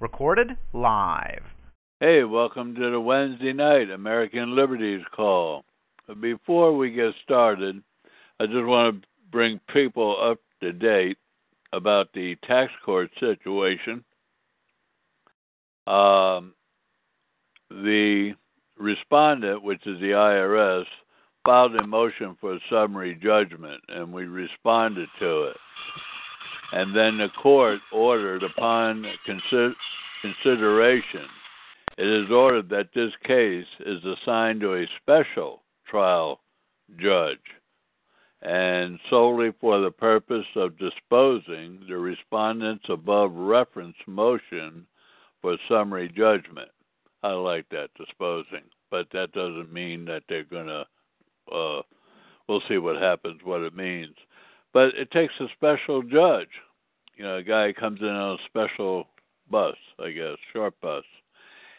Recorded live. Hey, welcome to the Wednesday night American Liberties call. Before we get started, I just want to bring people up to date about the tax court situation. Um, the respondent, which is the IRS, filed a motion for a summary judgment, and we responded to it. And then the court ordered, upon consider- consideration, it is ordered that this case is assigned to a special trial judge and solely for the purpose of disposing the respondent's above referenced motion for summary judgment. I like that disposing, but that doesn't mean that they're gonna. Uh, we'll see what happens, what it means. But it takes a special judge. You know, a guy comes in on a special bus, I guess, short bus.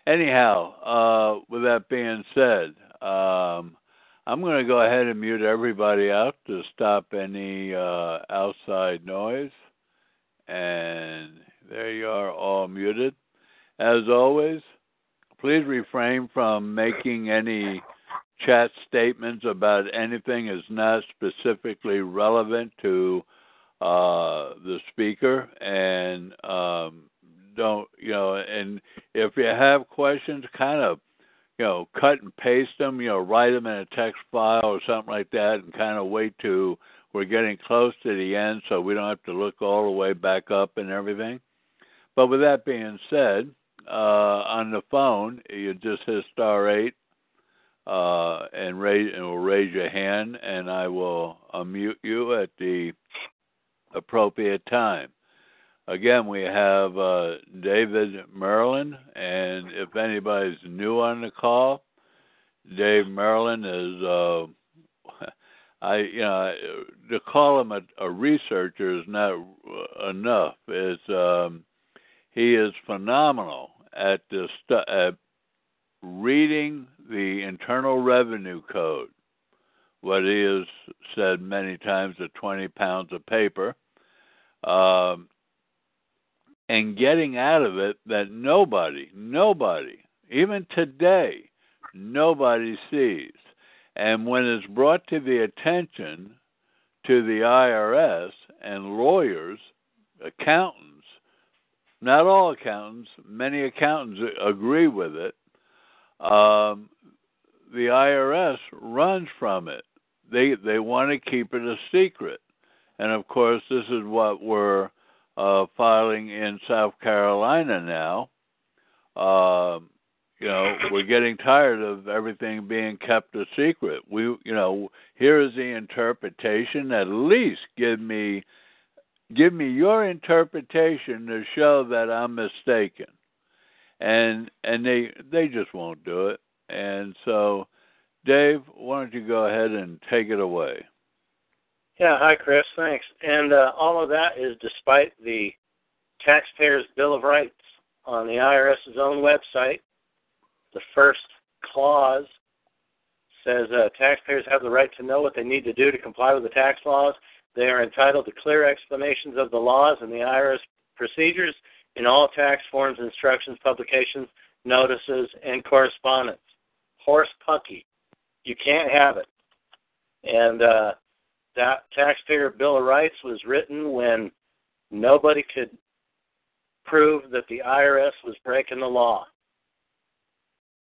Anyhow, uh, with that being said, um, I'm going to go ahead and mute everybody out to stop any uh, outside noise. And there you are, all muted. As always, please refrain from making any chat statements about anything is not specifically relevant to uh, the speaker. And um, don't, you know, and if you have questions, kind of you know, cut and paste them, you know, write them in a text file or something like that, and kind of wait to we're getting close to the end, so we don't have to look all the way back up and everything. But with that being said, uh, on the phone, you just hit star eight uh, and raise and will raise your hand, and I will unmute you at the appropriate time. Again, we have uh, David Merrill, and if anybody's new on the call, Dave Merrill is, uh, I you know, to call him a, a researcher is not enough. It's um, he is phenomenal at the stu- at reading the Internal Revenue Code. what is said many times, the 20 pounds of paper. Um, and getting out of it that nobody, nobody, even today, nobody sees. And when it's brought to the attention to the IRS and lawyers, accountants, not all accountants, many accountants agree with it, um, the IRS runs from it. They they want to keep it a secret, and of course, this is what we're uh, filing in South Carolina now. Uh, you know, we're getting tired of everything being kept a secret. We, you know, here is the interpretation. At least give me, give me your interpretation to show that I'm mistaken. And and they they just won't do it. And so, Dave, why don't you go ahead and take it away? Yeah, hi, Chris. Thanks. And uh, all of that is despite the Taxpayers' Bill of Rights on the IRS's own website. The first clause says uh, taxpayers have the right to know what they need to do to comply with the tax laws. They are entitled to clear explanations of the laws and the IRS procedures in all tax forms, instructions, publications, notices, and correspondence. Horse pucky. You can't have it. And uh, that taxpayer bill of rights was written when nobody could prove that the IRS was breaking the law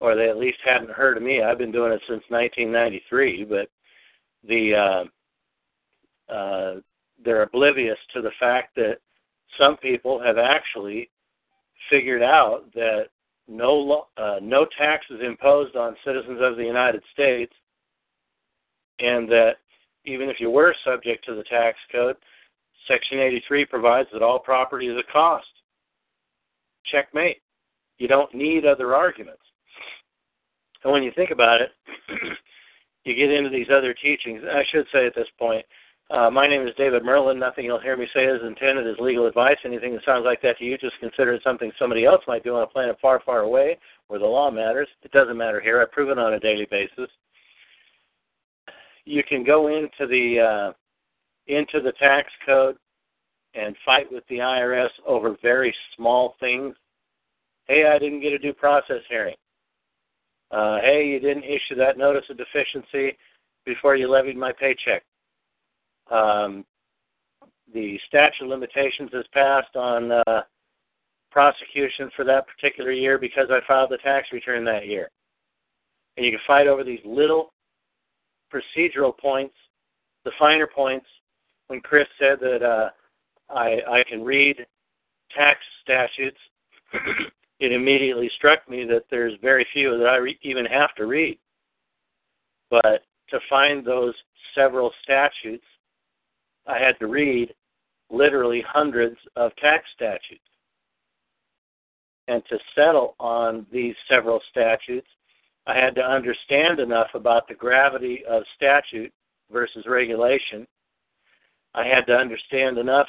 or they at least hadn't heard of me. I've been doing it since 1993, but the uh, uh, they're oblivious to the fact that some people have actually figured out that no uh, no taxes imposed on citizens of the United States, and that even if you were subject to the tax code, Section 83 provides that all property is a cost. Checkmate. You don't need other arguments. And when you think about it, you get into these other teachings. I should say at this point, uh, my name is David Merrill. Nothing you'll hear me say is intended as legal advice. Anything that sounds like that to you, just consider it something somebody else might do on a planet far, far away where the law matters. It doesn't matter here. I prove it on a daily basis you can go into the uh, into the tax code and fight with the IRS over very small things. Hey, I didn't get a due process hearing. Uh, hey, you didn't issue that notice of deficiency before you levied my paycheck. Um, the statute of limitations has passed on uh, prosecution for that particular year because I filed the tax return that year. And you can fight over these little procedural points, the finer points. When Chris said that uh, I, I can read tax statutes, it immediately struck me that there's very few that I re- even have to read. But to find those several statutes, I had to read literally hundreds of tax statutes. And to settle on these several statutes, I had to understand enough about the gravity of statute versus regulation. I had to understand enough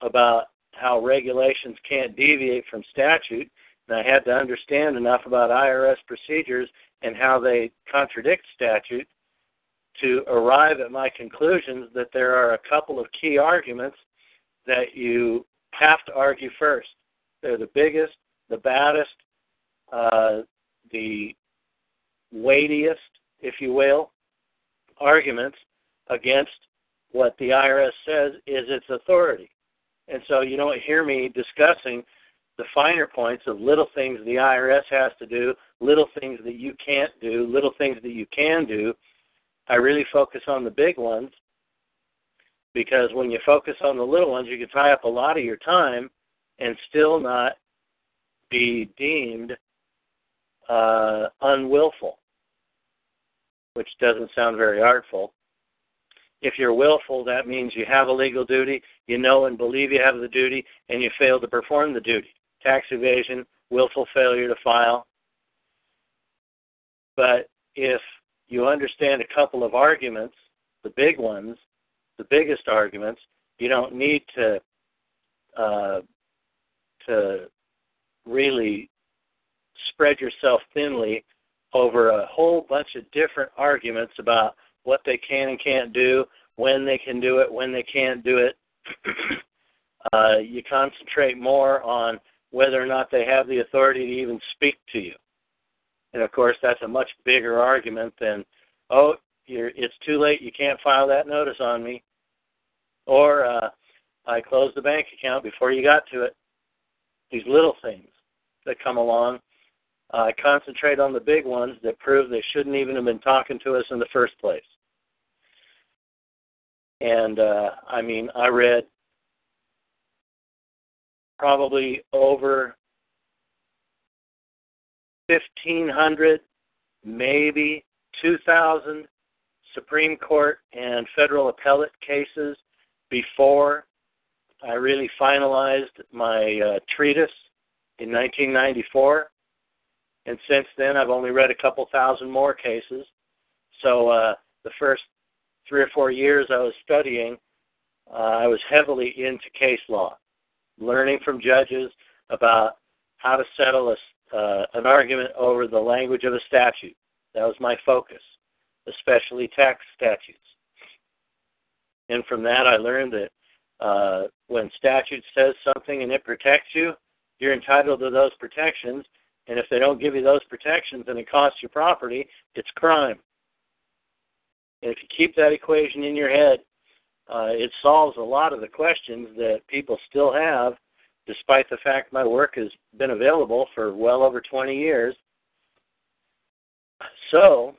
about how regulations can't deviate from statute, and I had to understand enough about IRS procedures and how they contradict statute to arrive at my conclusions that there are a couple of key arguments that you have to argue first. They're the biggest, the baddest, uh, the weightiest, if you will, arguments against what the IRS says is its authority. And so you don't hear me discussing the finer points of little things the IRS has to do, little things that you can't do, little things that you can do. I really focus on the big ones because when you focus on the little ones, you can tie up a lot of your time and still not be deemed uh, unwillful, which doesn't sound very artful. If you're willful, that means you have a legal duty, you know and believe you have the duty, and you fail to perform the duty. Tax evasion, willful failure to file. But if you understand a couple of arguments, the big ones, the biggest arguments, you don't need to uh, to really spread yourself thinly over a whole bunch of different arguments about what they can and can't do, when they can do it, when they can't do it. uh, you concentrate more on whether or not they have the authority to even speak to you. And of course, that's a much bigger argument than, oh, you're, it's too late, you can't file that notice on me. Or uh, I closed the bank account before you got to it. These little things that come along. Uh, concentrate on the big ones that prove they shouldn't even have been talking to us in the first place. And uh, I mean, I read probably over 1,500, maybe 2,000 Supreme Court and federal appellate cases before I really finalized my uh, treatise in 1994. And since then, I've only read a couple thousand more cases. So uh, the first three or four years I was studying, uh, I was heavily into case law, learning from judges about how to settle a, uh, an argument over the language of a statute. That was my focus, especially tax statutes. And from that, I learned that uh, when statute says something and it protects you, you're entitled to those protections. And if they don't give you those protections and it costs you property, it's crime. And if you keep that equation in your head, uh, it solves a lot of the questions that people still have, despite the fact my work has been available for well over 20 years. So,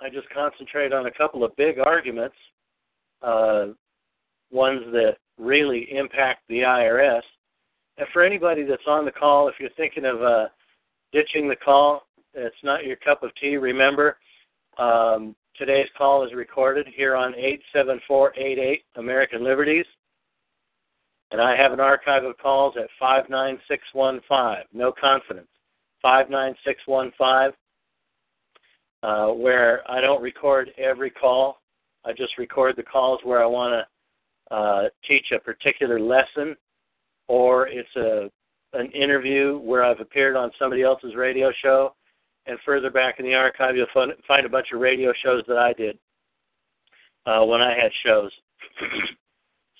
I just concentrate on a couple of big arguments, uh, ones that really impact the IRS. And for anybody that's on the call, if you're thinking of uh, ditching the call, it's not your cup of tea. Remember, um, Today's call is recorded here on 87488 American Liberties. And I have an archive of calls at 59615. No confidence. 59615, uh, where I don't record every call. I just record the calls where I want to uh, teach a particular lesson, or it's a an interview where I've appeared on somebody else's radio show and further back in the archive, you'll find a bunch of radio shows that I did uh, when I had shows.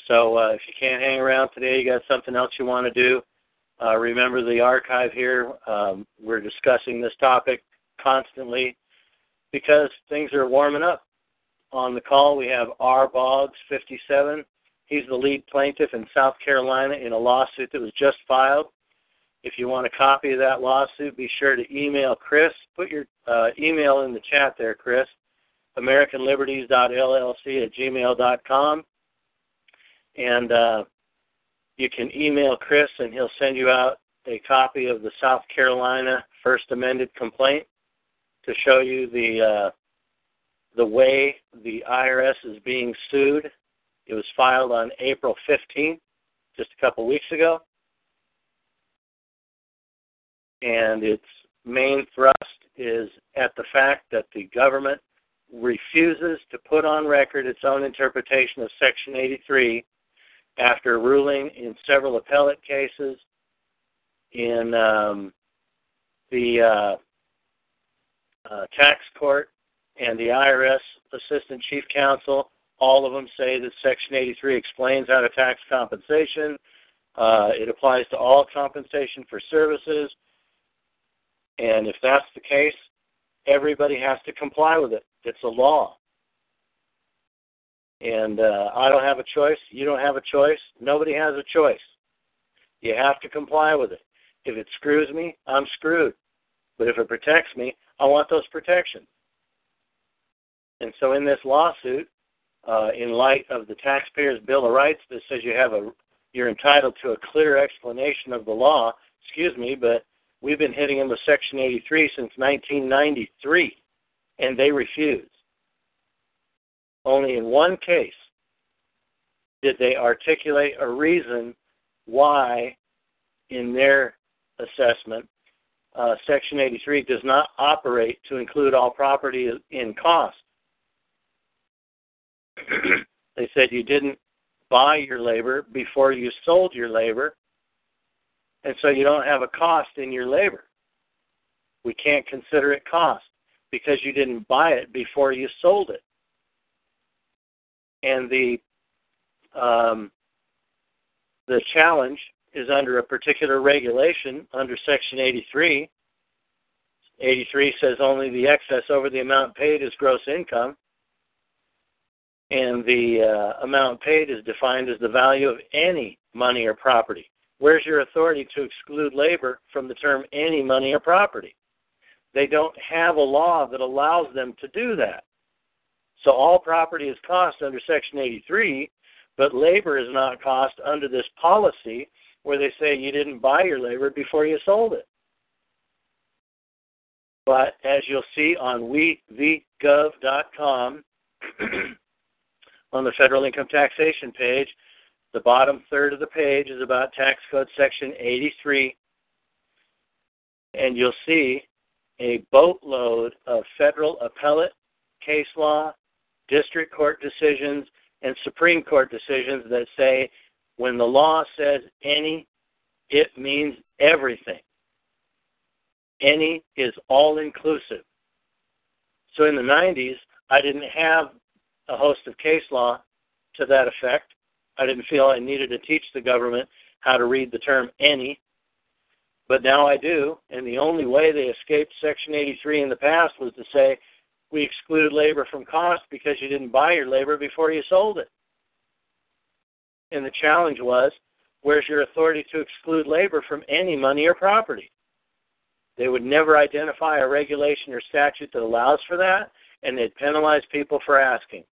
So uh, if you can't hang around today, you got something else you want to do, uh, remember the archive here. Um, we're discussing this topic constantly because things are warming up. On the call, we have R. Boggs, 57. He's the lead plaintiff in South Carolina in a lawsuit that was just filed. If you want a copy of that lawsuit, be sure to email Chris. Put your uh, email in the chat there, Chris. AmericanLiberties.llc at gmail.com. And uh, you can email Chris, and he'll send you out a copy of the South Carolina First Amended Complaint to show you the uh, the way the IRS is being sued. It was filed on April 15th, just a couple weeks ago, and its main thrust is at the fact that the government refuses to put on record its own interpretation of Section 83 after ruling in several appellate cases in um, the uh, uh, tax court and the IRS assistant chief counsel. All of them say that Section 83 explains how to tax compensation. Uh, it applies to all compensation for services. And if that's the case, everybody has to comply with it. It's a law. And uh, I don't have a choice. You don't have a choice. Nobody has a choice. You have to comply with it. If it screws me, I'm screwed. But if it protects me, I want those protections. And so in this lawsuit, uh, in light of the Taxpayers Bill of Rights that says you have a you're entitled to a clear explanation of the law, excuse me, but we've been hitting them with Section 83 since 1993, and they refuse. Only in one case did they articulate a reason why, in their assessment, uh, Section 83 does not operate to include all property in cost. they said you didn't buy your labor before you sold your labor, and so you don't have a cost in your labor. We can't consider it cost because you didn't buy it before you sold it and the um, the challenge is under a particular regulation under Section 83. 83 says only the excess over the amount paid is gross income, and the uh, amount paid is defined as the value of any money or property. Where's your authority to exclude labor from the term any money or property? They don't have a law that allows them to do that. So all property is cost under Section 83, but labor is not cost under this policy where they say you didn't buy your labor before you sold it. But as you'll see on wevgov.com, on the federal income taxation page, the bottom third of the page is about tax code section 83. And you'll see a boatload of federal appellate case law district court decisions, and Supreme Court decisions that say when the law says any, it means everything. Any is all inclusive. So in the 90s, I didn't have a host of case law to that effect. I didn't feel I needed to teach the government how to read the term any. But now I do, and the only way they escaped Section 83 in the past was to say we exclude labor from cost because you didn't buy your labor before you sold it. And the challenge was, where's your authority to exclude labor from any money or property? They would never identify a regulation or statute that allows for that, and they'd penalize people for asking.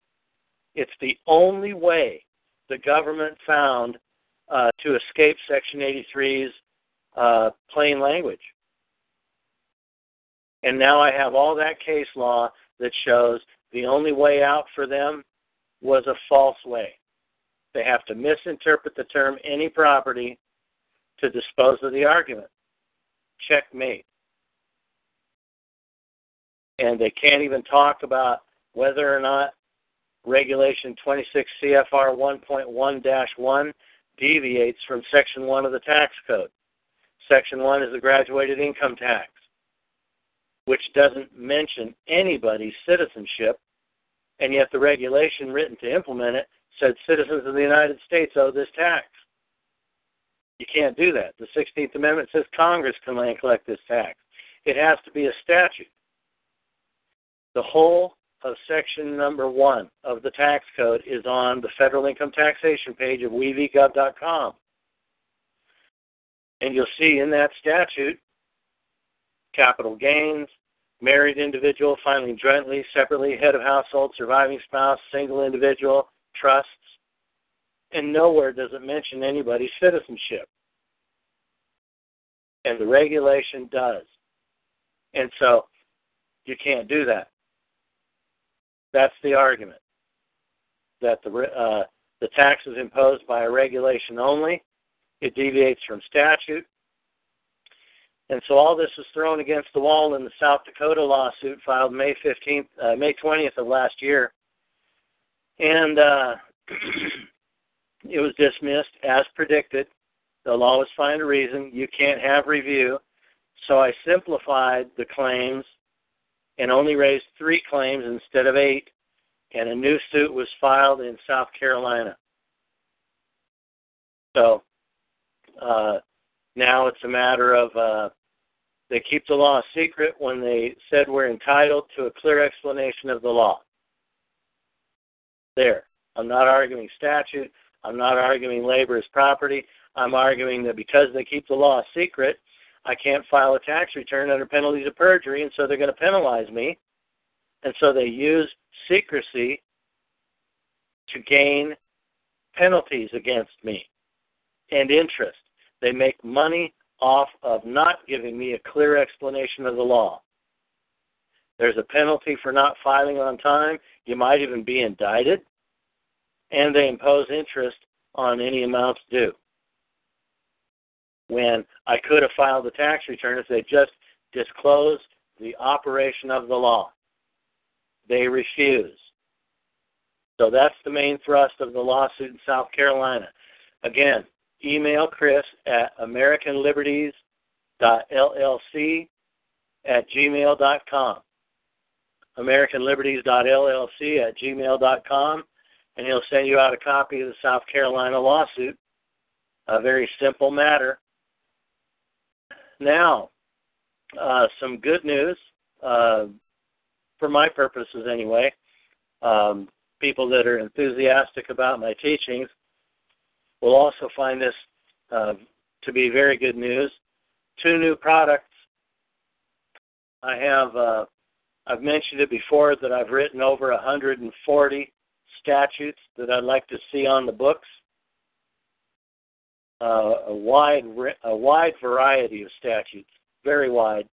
It's the only way the government found uh, to escape Section 83's uh, plain language. And now I have all that case law that shows the only way out for them was a false way. They have to misinterpret the term any property to dispose of the argument. Checkmate. And they can't even talk about whether or not Regulation 26 CFR 1.1 1 deviates from Section 1 of the tax code. Section 1 is the graduated income tax which doesn't mention anybody's citizenship, and yet the regulation written to implement it said citizens of the United States owe this tax. You can't do that. The 16th Amendment says Congress can collect this tax. It has to be a statute. The whole of section number one of the tax code is on the federal income taxation page of wevgov.com. And you'll see in that statute capital gains, married individual filing jointly, separately, head of household, surviving spouse, single individual, trusts, and nowhere does it mention anybody's citizenship. And the regulation does. And so you can't do that. That's the argument. That the uh, the tax is imposed by a regulation only. It deviates from statute. And so all this was thrown against the wall in the South Dakota lawsuit filed May 15th, uh, May 20th of last year. And uh, it was dismissed as predicted. They'll always find a reason. You can't have review. So I simplified the claims and only raised three claims instead of eight, and a new suit was filed in South Carolina. So uh, now it's a matter of uh, they keep the law secret when they said we're entitled to a clear explanation of the law. There. I'm not arguing statute. I'm not arguing labor is property. I'm arguing that because they keep the law secret, I can't file a tax return under penalties of perjury, and so they're going to penalize me. And so they use secrecy to gain penalties against me and interest. They make money off of not giving me a clear explanation of the law. There's a penalty for not filing on time. You might even be indicted. And they impose interest on any amounts due when I could have filed the tax return if they just disclosed the operation of the law. They refuse. So that's the main thrust of the lawsuit in South Carolina. Again, email Chris at AmericanLiberties.llc at gmail.com. AmericanLiberties.llc at gmail.com, and he'll send you out a copy of the South Carolina lawsuit. A very simple matter. Now, uh, some good news, uh, for my purposes anyway. Um, people that are enthusiastic about my teachings will also find this uh, to be very good news. Two new products. I have, uh, I've mentioned it before that I've written over 140 statutes that I'd like to see on the books uh, a wide a wide variety of statutes, very wide.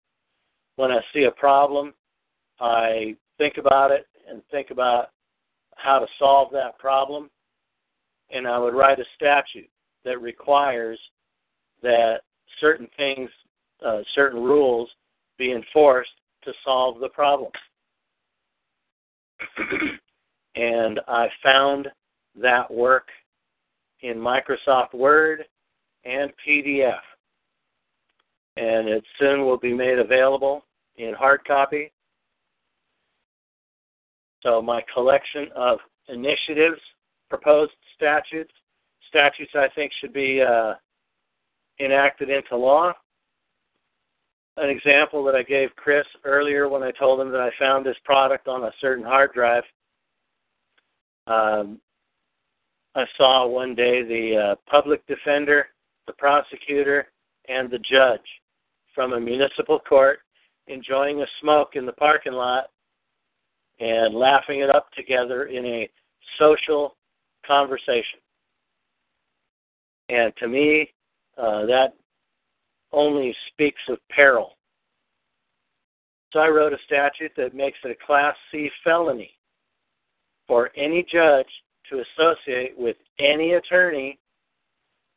When I see a problem, I think about it and think about how to solve that problem, and I would write a statute that requires that certain things, uh, certain rules, be enforced to solve the problem. and I found that work in Microsoft Word and PDF. And it soon will be made available in hard copy. So, my collection of initiatives, proposed statutes, statutes I think should be uh, enacted into law. An example that I gave Chris earlier when I told him that I found this product on a certain hard drive. Um, I saw one day the uh, public defender the prosecutor, and the judge from a municipal court enjoying a smoke in the parking lot and laughing it up together in a social conversation. And to me, uh, that only speaks of peril. So I wrote a statute that makes it a Class C felony for any judge to associate with any attorney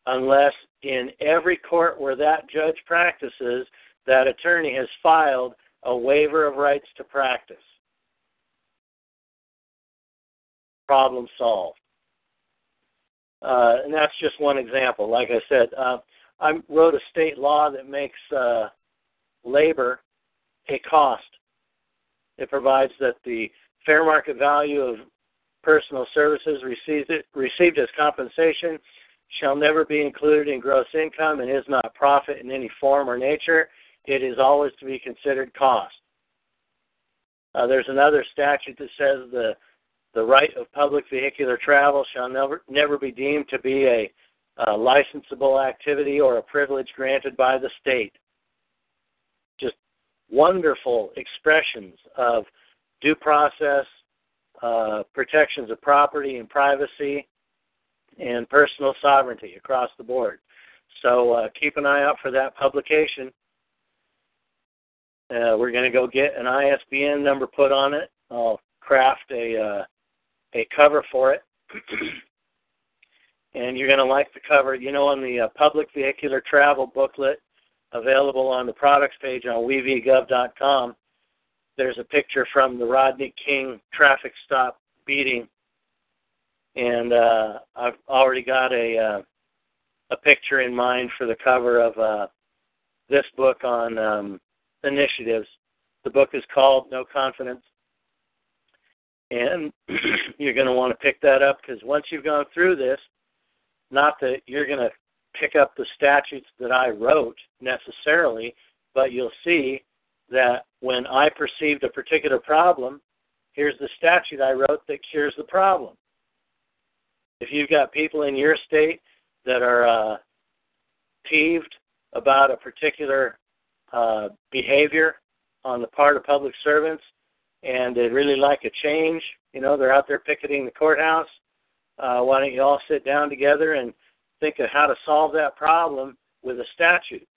unless in every court where that judge practices, that attorney has filed a waiver of rights to practice. Problem solved. Uh, and that's just one example. Like I said, uh, I wrote a state law that makes uh, labor a cost. It provides that the fair market value of personal services received, received as compensation shall never be included in gross income and is not profit in any form or nature. It is always to be considered cost. Uh, there's another statute that says the the right of public vehicular travel shall never never be deemed to be a, a licensable activity or a privilege granted by the state. Just wonderful expressions of due process, uh, protections of property and privacy, and personal sovereignty across the board. So uh, keep an eye out for that publication. Uh, we're going to go get an ISBN number put on it. I'll craft a uh, a cover for it, and you're going to like the cover. You know, on the uh, public vehicular travel booklet available on the products page on wevgov.com, there's a picture from the Rodney King traffic stop beating, and uh, I've already got a uh, a picture in mind for the cover of uh, this book on um, initiatives. The book is called No Confidence. And you're going to want to pick that up because once you've gone through this, not that you're going to pick up the statutes that I wrote necessarily, but you'll see that when I perceived a particular problem, here's the statute I wrote that cures the problem. If you've got people in your state that are uh, peeved about a particular uh, behavior on the part of public servants, and they'd really like a change. You know, they're out there picketing the courthouse. Uh, why don't you all sit down together and think of how to solve that problem with a statute?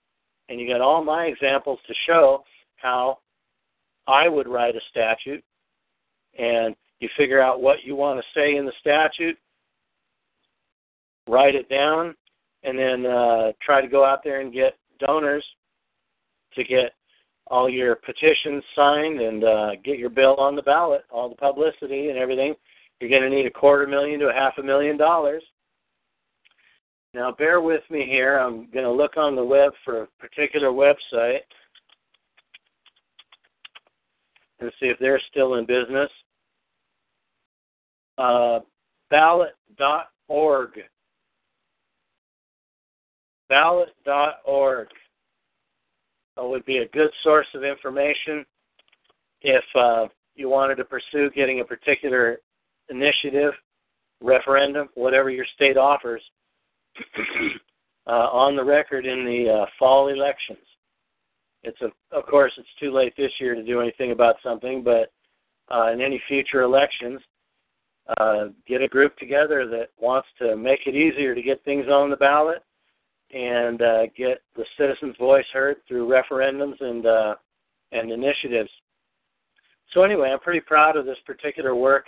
And you got all my examples to show how I would write a statute, and you figure out what you want to say in the statute, write it down, and then uh, try to go out there and get donors to get all your petitions signed and uh, get your bill on the ballot, all the publicity and everything. You're going to need a quarter million to a half a million dollars. Now, bear with me here. I'm going to look on the web for a particular website and see if they're still in business. Uh, ballot.org. Ballot.org would be a good source of information if uh, you wanted to pursue getting a particular initiative, referendum, whatever your state offers, uh, on the record in the uh, fall elections. It's a, of course, it's too late this year to do anything about something, but uh, in any future elections, uh, get a group together that wants to make it easier to get things on the ballot and uh, get the citizens' voice heard through referendums and uh, and initiatives. So anyway, I'm pretty proud of this particular work.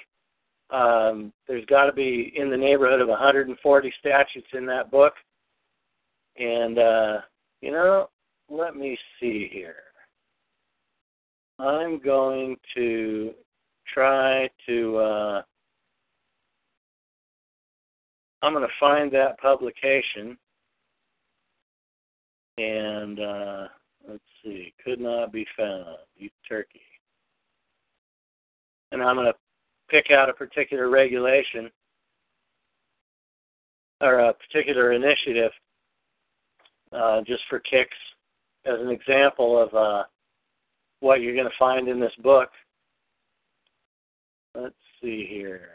Um, there's got to be in the neighborhood of 140 statutes in that book, and uh, you know, let me see here. I'm going to try to. Uh, I'm going to find that publication and uh, let's see, could not be found. Turkey. And I'm going to pick out a particular regulation or a particular initiative uh, just for kicks as an example of uh, what you're going to find in this book. Let's see here.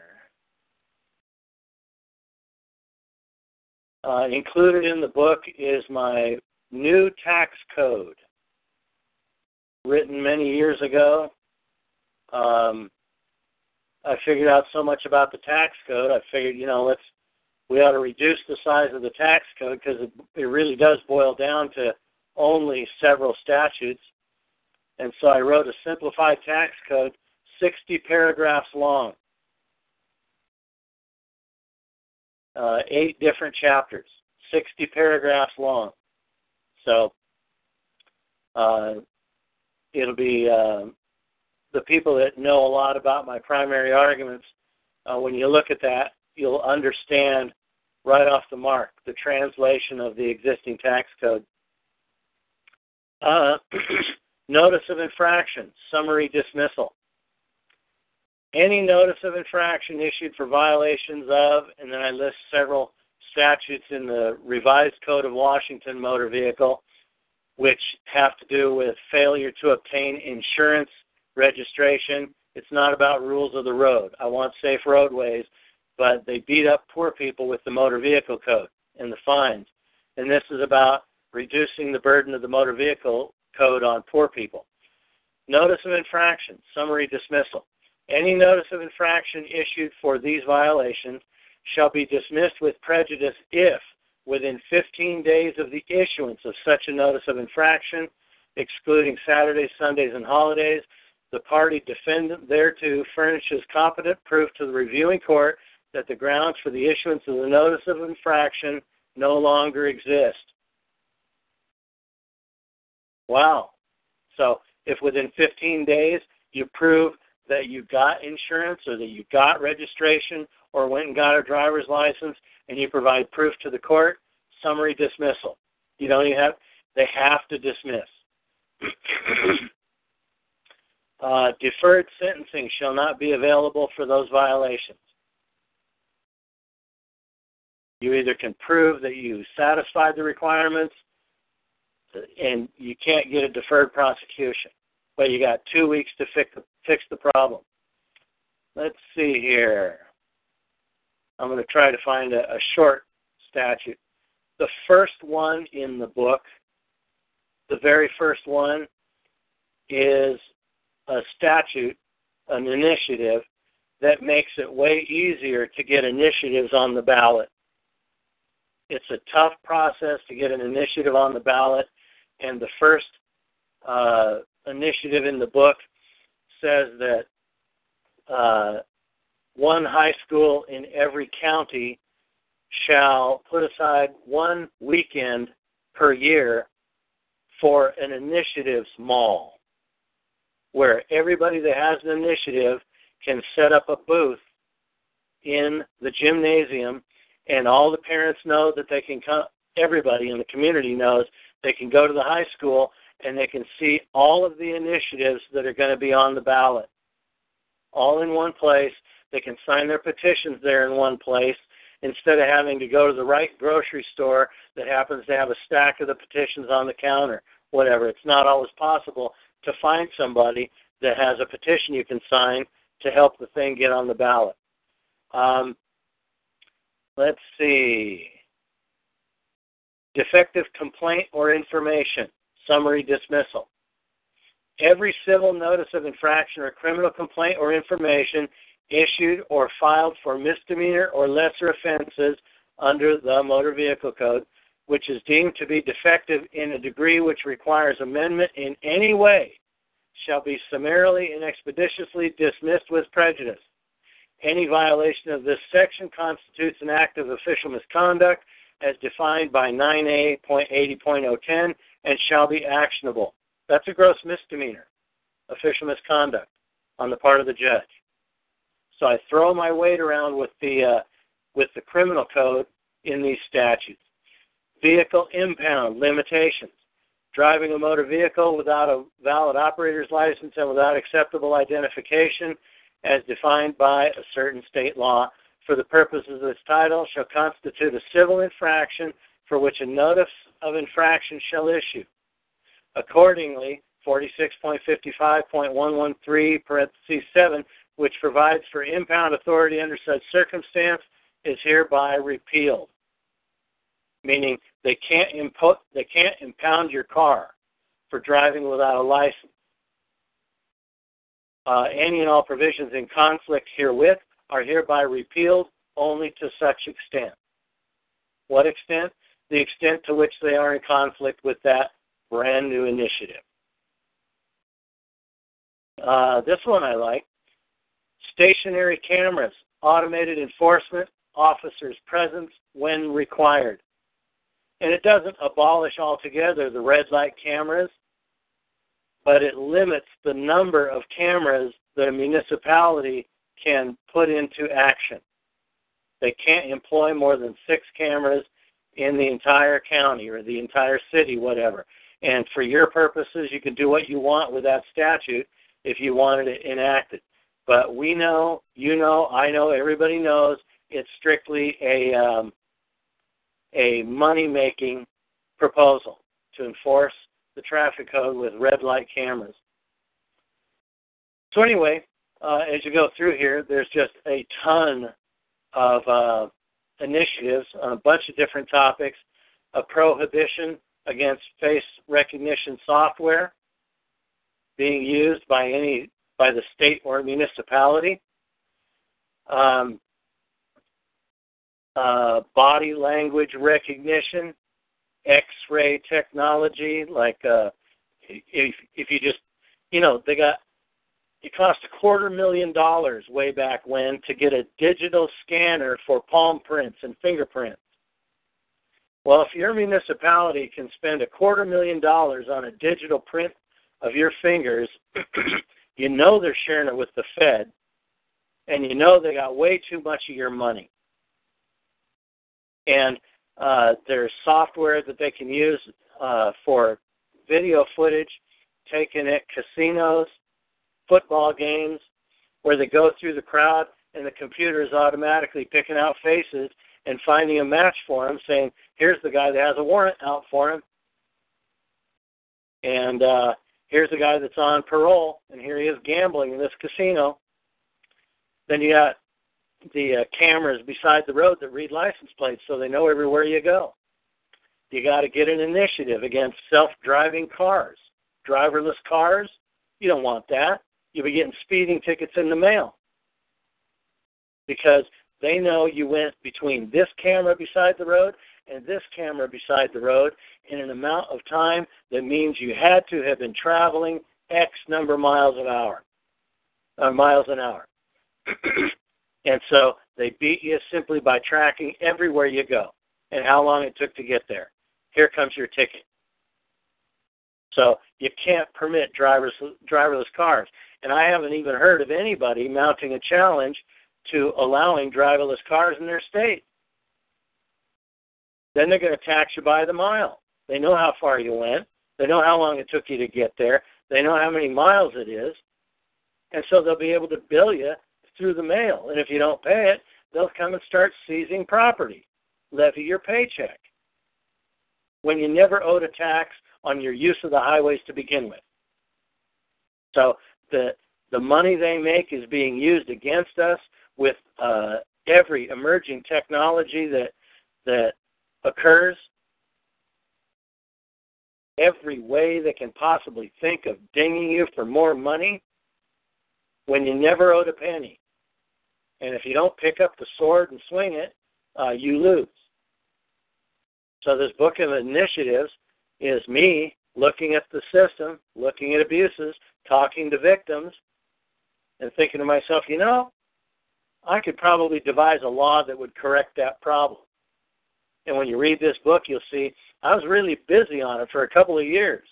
Uh, included in the book is my new tax code written many years ago. Um, I figured out so much about the tax code. I figured, you know, let's we ought to reduce the size of the tax code because it, it really does boil down to only several statutes. And so I wrote a simplified tax code, 60 paragraphs long, uh, eight different chapters, 60 paragraphs long. So uh, it'll be uh, the people that know a lot about my primary arguments. Uh, when you look at that, you'll understand right off the mark the translation of the existing tax code. Uh, notice of infraction, summary dismissal. Any notice of infraction issued for violations of, and then I list several statutes in the revised Code of Washington Motor Vehicle, which have to do with failure to obtain insurance registration. It's not about rules of the road. I want safe roadways, but they beat up poor people with the Motor Vehicle Code and the fines. And this is about reducing the burden of the Motor Vehicle Code on poor people. Notice of infraction, summary dismissal. Any notice of infraction issued for these violations shall be dismissed with prejudice if, within 15 days of the issuance of such a notice of infraction, excluding Saturdays, Sundays, and holidays, the party defendant thereto furnishes competent proof to the reviewing court that the grounds for the issuance of the notice of infraction no longer exist. Wow. So if within 15 days you prove that you got insurance or that you got registration or went and got a driver's license and you provide proof to the court, summary dismissal. You don't even have they have to dismiss. uh, deferred sentencing shall not be available for those violations. You either can prove that you satisfied the requirements and you can't get a deferred prosecution, but you got two weeks to fix the, fix the problem. Let's see here. I'm going to try to find a, a short statute. The first one in the book, the very first one, is a statute, an initiative that makes it way easier to get initiatives on the ballot. It's a tough process to get an initiative on the ballot, and the first uh, initiative in the book says that uh, one high school in every county shall put aside one weekend per year for an initiatives mall where everybody that has an initiative can set up a booth in the gymnasium and all the parents know that they can come everybody in the community knows they can go to the high school and they can see all of the initiatives that are going to be on the ballot all in one place they can sign their petitions there in one place instead of having to go to the right grocery store that happens to have a stack of the petitions on the counter whatever it's not always possible to find somebody that has a petition you can sign to help the thing get on the ballot um, Let's see. Defective complaint or information, summary dismissal. Every civil notice of infraction or criminal complaint or information issued or filed for misdemeanor or lesser offenses under the Motor Vehicle Code, which is deemed to be defective in a degree which requires amendment in any way, shall be summarily and expeditiously dismissed with prejudice. Any violation of this section constitutes an act of official misconduct as defined by 9A.80.010 and shall be actionable. That's a gross misdemeanor, official misconduct on the part of the judge. So I throw my weight around with the uh, with the criminal code in these statutes. Vehicle impound limitations. Driving a motor vehicle without a valid operator's license and without acceptable identification as defined by a certain state law for the purposes of this title shall constitute a civil infraction for which a notice of infraction shall issue. Accordingly, 46.55.113 parentheses 7, which provides for impound authority under such circumstance, is hereby repealed. Meaning they can't impo- they can't impound your car for driving without a license uh, any and all provisions in conflict herewith are hereby repealed only to such extent. What extent? The extent to which they are in conflict with that brand new initiative. Uh, this one I like. Stationary cameras, automated enforcement, officers' presence when required. And it doesn't abolish altogether the red light cameras but it limits the number of cameras that a municipality can put into action. They can't employ more than six cameras in the entire county or the entire city, whatever. And for your purposes, you can do what you want with that statute if you wanted it enacted. But we know, you know, I know, everybody knows it's strictly a um, a money making proposal to enforce the traffic code with red light cameras. So anyway, uh, as you go through here, there's just a ton of uh, initiatives on a bunch of different topics. A prohibition against face recognition software being used by any by the state or municipality. Um, uh, body language recognition, X-ray technology, like uh, if if you just you know they got it cost a quarter million dollars way back when to get a digital scanner for palm prints and fingerprints. Well, if your municipality can spend a quarter million dollars on a digital print of your fingers, you know they're sharing it with the Fed, and you know they got way too much of your money. And uh, there's software that they can use uh, for video footage taken at casinos, football games, where they go through the crowd and the computer is automatically picking out faces and finding a match for him, saying, "Here's the guy that has a warrant out for him." And uh, here's a guy that's on parole, and here he is gambling in this casino. Then you got the uh, cameras beside the road that read license plates so they know everywhere you go. You got to get an initiative against self-driving cars, driverless cars. You don't want that. You'll be getting speeding tickets in the mail because they know you went between this camera beside the road and this camera beside the road in an amount of time that means you had to have been traveling X number of miles an hour, uh, miles an hour. and so they beat you simply by tracking everywhere you go and how long it took to get there. Here comes your ticket. So you can't permit drivers, driverless cars. And I haven't even heard of anybody mounting a challenge to allowing driverless cars in their state. Then they're going to tax you by the mile. They know how far you went. They know how long it took you to get there. They know how many miles it is. And so they'll be able to bill you through the mail. And if you don't pay it, they'll come and start seizing property, levy your paycheck. When you never owed a tax on your use of the highways to begin with. So the the money they make is being used against us with uh, every emerging technology that that occurs, every way they can possibly think of dinging you for more money when you never owed a penny. And if you don't pick up the sword and swing it, uh, you lose. So this book of initiatives is me looking at the system, looking at abuses, talking to victims, and thinking to myself, you know, I could probably devise a law that would correct that problem. And when you read this book, you'll see I was really busy on it for a couple of years,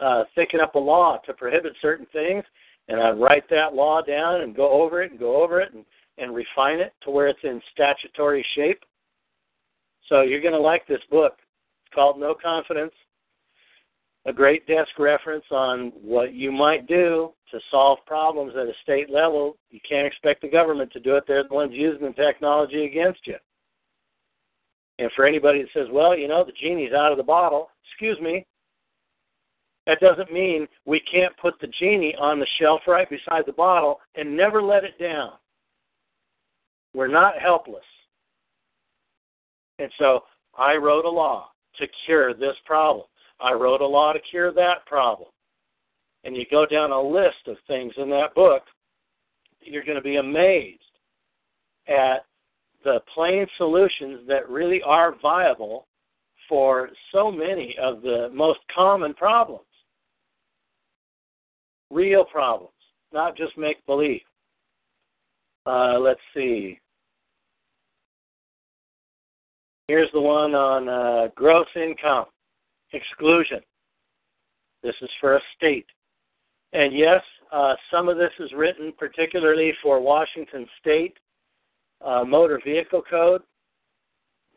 uh, thinking up a law to prohibit certain things, and I'd write that law down and go over it and go over it and, and refine it to where it's in statutory shape. So you're going to like this book. It's called No Confidence a great desk reference on what you might do to solve problems at a state level. You can't expect the government to do it. They're the ones using the technology against you. And for anybody that says, well, you know, the genie's out of the bottle, excuse me, that doesn't mean we can't put the genie on the shelf right beside the bottle and never let it down. We're not helpless. And so I wrote a law to cure this problem. I wrote a law to cure that problem. And you go down a list of things in that book, you're going to be amazed at the plain solutions that really are viable for so many of the most common problems. Real problems, not just make believe. Uh, let's see. Here's the one on uh, gross income exclusion. This is for a state. And yes, uh, some of this is written particularly for Washington State uh, Motor Vehicle Code,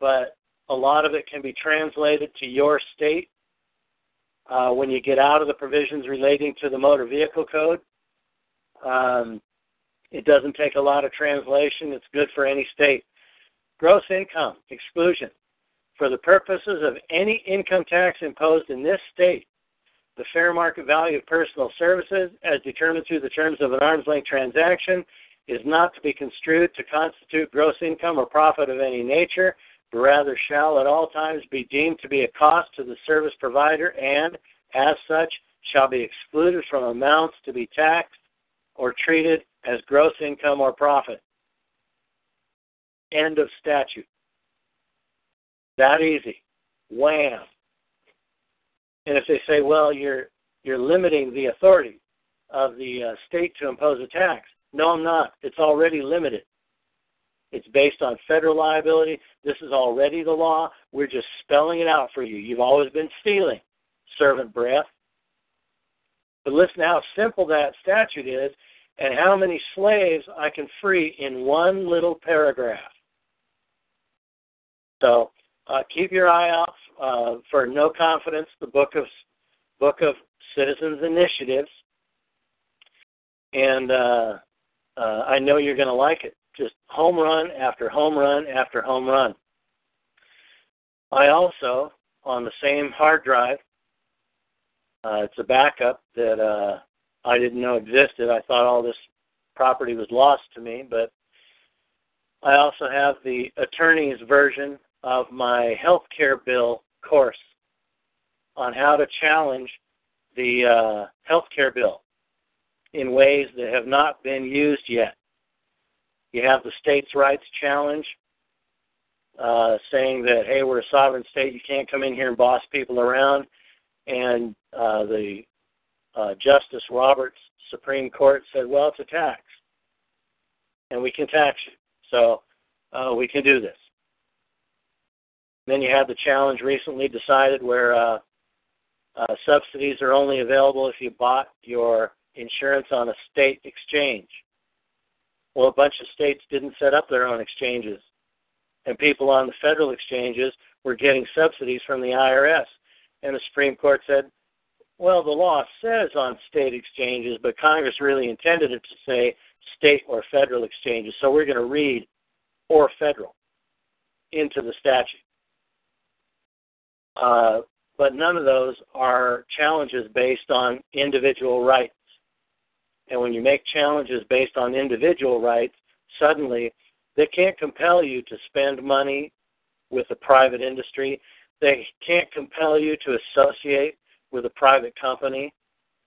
but a lot of it can be translated to your state uh, when you get out of the provisions relating to the Motor Vehicle Code. Um, it doesn't take a lot of translation. It's good for any state. Gross income exclusion. For the purposes of any income tax imposed in this state, the fair market value of personal services, as determined through the terms of an arm's length transaction, is not to be construed to constitute gross income or profit of any nature, but rather shall at all times be deemed to be a cost to the service provider and, as such, shall be excluded from amounts to be taxed or treated as gross income or profit. End of statute. That easy. Wham. And if they say, well, you're you're limiting the authority of the uh, state to impose a tax, no, I'm not. It's already limited. It's based on federal liability. This is already the law. We're just spelling it out for you. You've always been stealing, servant breath. But listen how simple that statute is and how many slaves I can free in one little paragraph. So uh, keep your eye out uh, for No Confidence, the book of book of Citizens Initiatives, and uh, uh I know you're going to like it. Just home run after home run after home run. I also, on the same hard drive, uh, it's a backup that uh, I didn't know existed. I thought all this property was lost to me, but I also have the attorney's version of my health care bill course on how to challenge the uh, health care bill in ways that have not been used yet. You have the states' rights challenge, uh, saying that, hey, we're a sovereign state, you can't come in here and boss people around. And uh, the uh, Justice Roberts Supreme Court said, well, it's a tax, and we can tax you. So uh, we can do this. Then you have the challenge recently decided where uh, uh, subsidies are only available if you bought your insurance on a state exchange. Well, a bunch of states didn't set up their own exchanges, and people on the federal exchanges were getting subsidies from the IRS. And the Supreme Court said, well, the law says on state exchanges, but Congress really intended it to say state or federal exchanges. So we're going to read or federal into the statute. Uh, but none of those are challenges based on individual rights. And when you make challenges based on individual rights, suddenly they can't compel you to spend money with the private industry. They can't compel you to associate with a private company,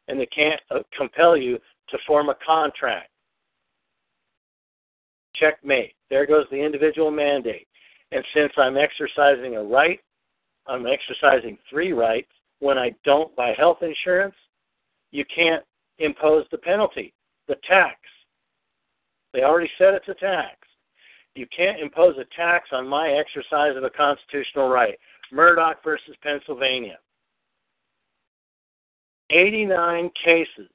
and they can't uh, compel you to form a contract. Checkmate. There goes the individual mandate. And since I'm exercising a right, I'm exercising three rights. When I don't buy health insurance, you can't impose the penalty, the tax. They already said it's a tax. You can't impose a tax on my exercise of a constitutional right. Murdock versus Pennsylvania. 89 cases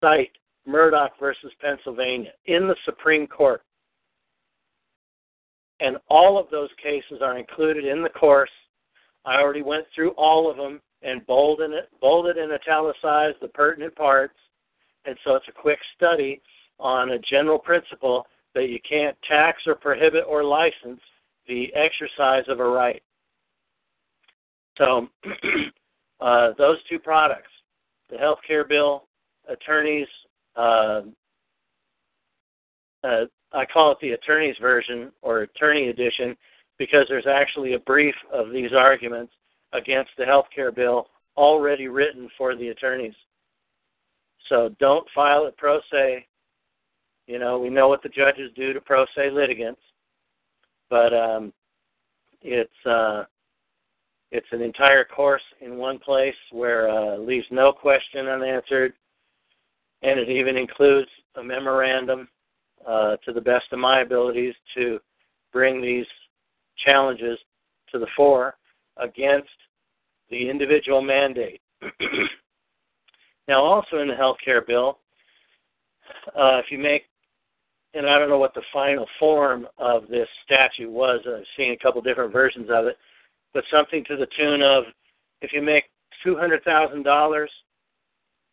cite Murdock versus Pennsylvania in the Supreme Court. And all of those cases are included in the course. I already went through all of them and bolded, bolded and italicized the pertinent parts. And so it's a quick study on a general principle that you can't tax or prohibit or license the exercise of a right. So uh, those two products, the health care bill, attorneys, uh, uh, I call it the attorney's version or attorney edition because there's actually a brief of these arguments against the health care bill already written for the attorneys. So don't file it pro se. You know, we know what the judges do to pro se litigants, but um, it's uh, it's an entire course in one place where uh, leaves no question unanswered, and it even includes a memorandum uh, to the best of my abilities to bring these challenges to the fore against the individual mandate. now, also in the health care bill, uh, if you make, and I don't know what the final form of this statute was, I've seen a couple different versions of it, but something to the tune of if you make $200,000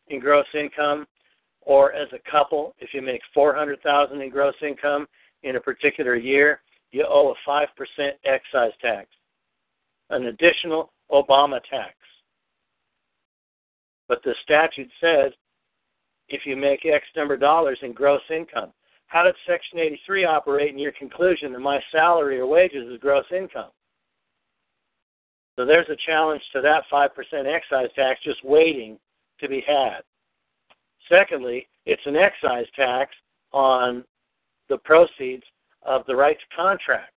in gross income, or as a couple, if you make 400,000 in gross income in a particular year, you owe a 5% excise tax, an additional Obama tax. But the statute says if you make X number of dollars in gross income. How does Section 83 operate in your conclusion that my salary or wages is gross income? So there's a challenge to that 5% excise tax just waiting to be had. Secondly, it's an excise tax on the proceeds of the right to contract.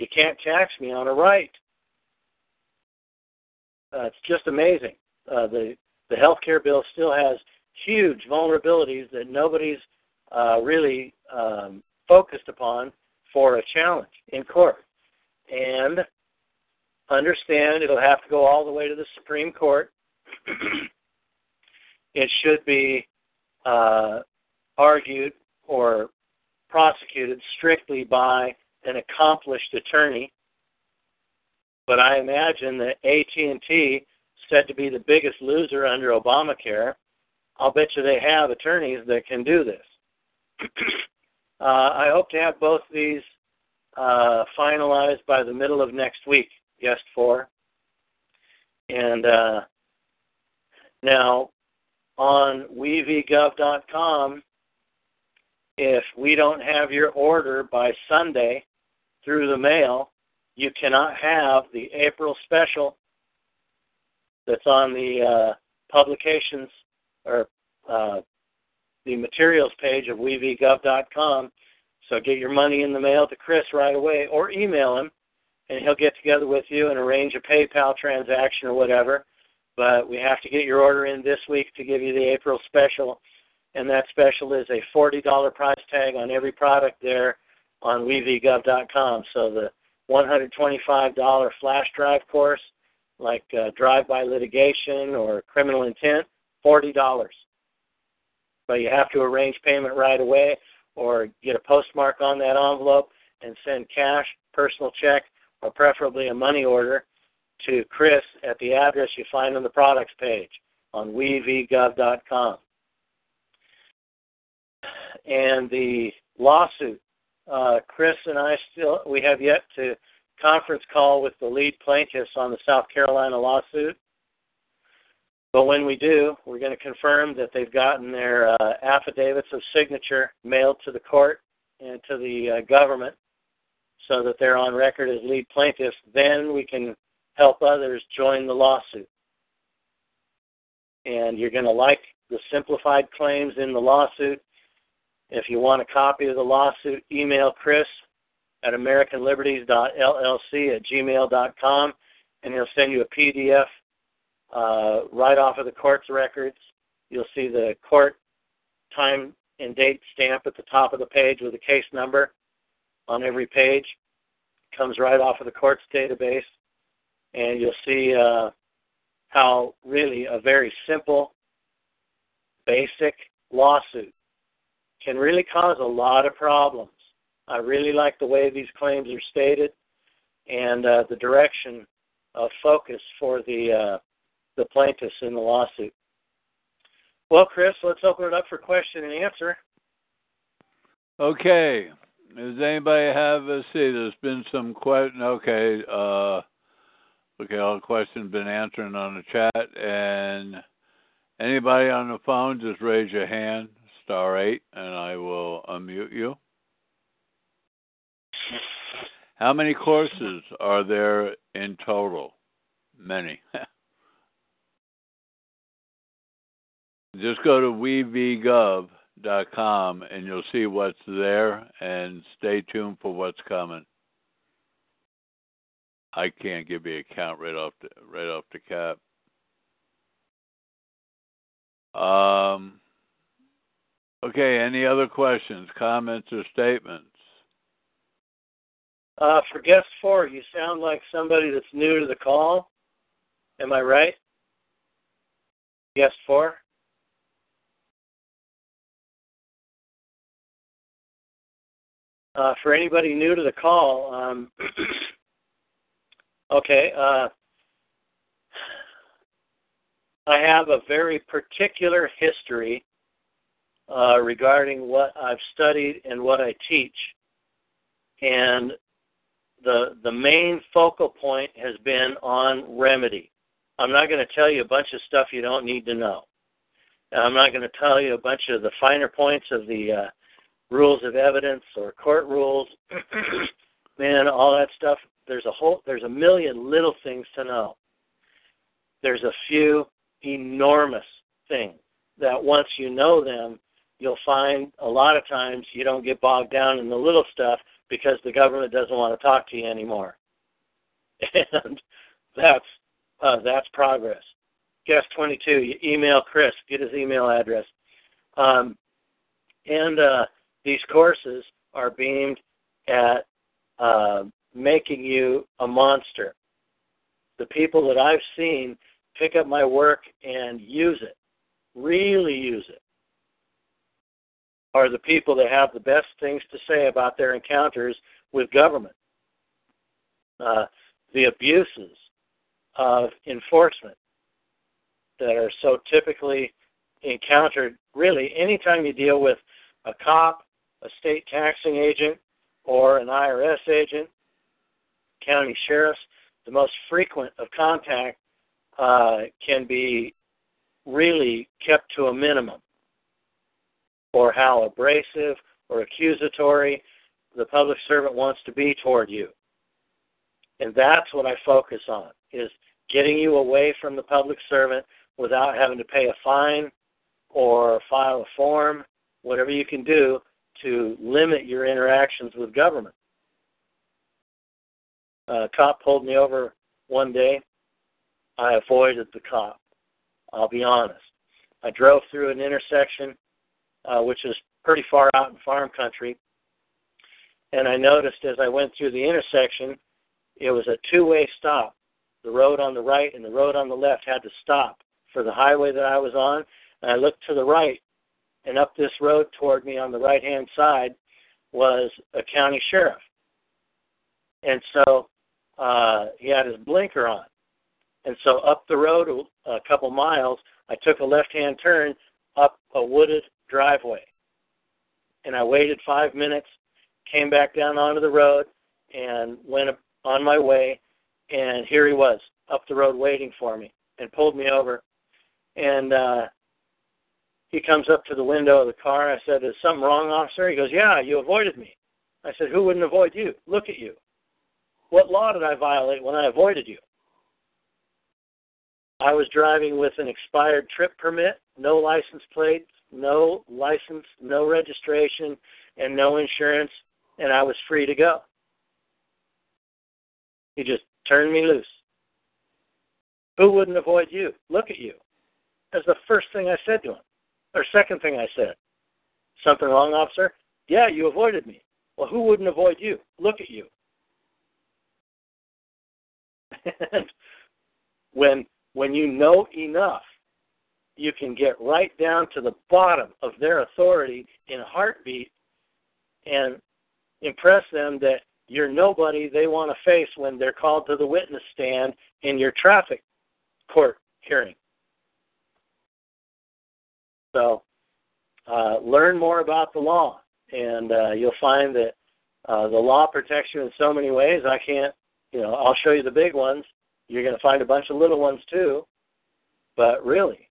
You can't tax me on a right. Uh, it's just amazing. Uh, the the healthcare bill still has huge vulnerabilities that nobody's uh, really um, focused upon for a challenge in court. And understand it'll have to go all the way to the Supreme Court. it should be uh, argued or prosecuted strictly by an accomplished attorney. But I imagine that AT&T, said to be the biggest loser under Obamacare, I'll bet you they have attorneys that can do this. uh, I hope to have both these uh, finalized by the middle of next week guest for. And uh, now on wevgov.com, if we don't have your order by Sunday through the mail, you cannot have the April special that's on the uh, publications or uh, the materials page of wevgov.com. So get your money in the mail to Chris right away or email him and he'll get together with you and arrange a PayPal transaction or whatever. But we have to get your order in this week to give you the April special, and that special is a forty dollar price tag on every product there on wevgov.com. So the one hundred twenty-five dollar flash drive course, like uh, drive-by litigation or criminal intent, forty dollars. But you have to arrange payment right away, or get a postmark on that envelope and send cash, personal check, or preferably a money order to Chris at the address you find on the products page on wevgov.com. And the lawsuit, uh, Chris and I still we have yet to conference call with the lead plaintiffs on the South Carolina lawsuit. But when we do, we're going to confirm that they've gotten their uh, affidavits of signature mailed to the court and to the uh, government so that they're on record as lead plaintiffs, then we can help others join the lawsuit. And you're going to like the simplified claims in the lawsuit. If you want a copy of the lawsuit, email Chris at AmericanLiberties.llc at gmail.com, and he'll send you a PDF uh, right off of the court's records. You'll see the court time and date stamp at the top of the page with a case number on every page comes right off of the courts database, and you'll see uh, how really a very simple, basic lawsuit can really cause a lot of problems. I really like the way these claims are stated and uh, the direction of focus for the uh, the plaintiffs in the lawsuit. Well, Chris, let's open it up for question and answer. Okay. Does anybody have a see? There's been some question. Okay, uh, okay, all questions been answered on the chat, and anybody on the phone, just raise your hand, star eight, and I will unmute you. How many courses are there in total? Many. just go to wevgov dot com and you'll see what's there and stay tuned for what's coming. I can't give you a count right off the right off the cap. Um okay, any other questions, comments or statements? Uh, for guest four, you sound like somebody that's new to the call. Am I right? Guest four? Uh, for anybody new to the call, um, okay, uh, I have a very particular history uh, regarding what I've studied and what I teach. And the the main focal point has been on remedy. I'm not going to tell you a bunch of stuff you don't need to know. I'm not going to tell you a bunch of the finer points of the uh, rules of evidence or court rules. Man, all that stuff. There's a whole. There's a million little things to know. There's a few enormous things that once you know them, you'll find a lot of times you don't get bogged down in the little stuff because the government doesn't want to talk to you anymore. And that's uh, that's progress. Guest 22, you email Chris, get his email address. Um, and uh, these courses are beamed at uh, making you a monster. The people that I've seen pick up my work and use it, really use it, are the people that have the best things to say about their encounters with government. Uh, the abuses of enforcement that are so typically encountered really anytime you deal with a cop, a state taxing agent, or an IRS agent, county sheriffs, the most frequent of contact uh, can be really kept to a minimum, or how abrasive or accusatory the public servant wants to be toward you. And that's what I focus on is getting you away from the public servant without having to pay a fine or file a form, whatever you can do to limit your interactions with government. A cop pulled me over one day. I avoided the cop. I'll be honest. I drove through an intersection, uh, which is pretty far out in farm country, and I noticed as I went through the intersection, it was a two-way stop. The road on the right and the road on the left had to stop for the highway that I was on. And I looked to the right, and up this road toward me on the right hand side was a county sheriff. And so uh, he had his blinker on. And so up the road a couple miles, I took a left hand turn up a wooded driveway. And I waited five minutes, came back down onto the road, and went on my way. And here he was up the road waiting for me and pulled me over and uh, he comes up to the window of the car. I said, Is something wrong, officer? He goes, Yeah, you avoided me. I said, Who wouldn't avoid you? Look at you. What law did I violate when I avoided you? I was driving with an expired trip permit, no license plates, no license, no registration, and no insurance, and I was free to go. He just turned me loose. Who wouldn't avoid you? Look at you. That's the first thing I said to him. Or second thing I said. Something wrong, officer? Yeah, you avoided me. Well, who wouldn't avoid you? Look at you. when when you know enough, you can get right down to the bottom of their authority in a heartbeat and impress them that you're nobody they want to face when they're called to the witness stand in your traffic court hearing. So uh, learn more about the law, and uh, you'll find that uh, the law protects you in so many ways. I can't, you know, I'll show you the big ones. You're going to find a bunch of little ones too, but really,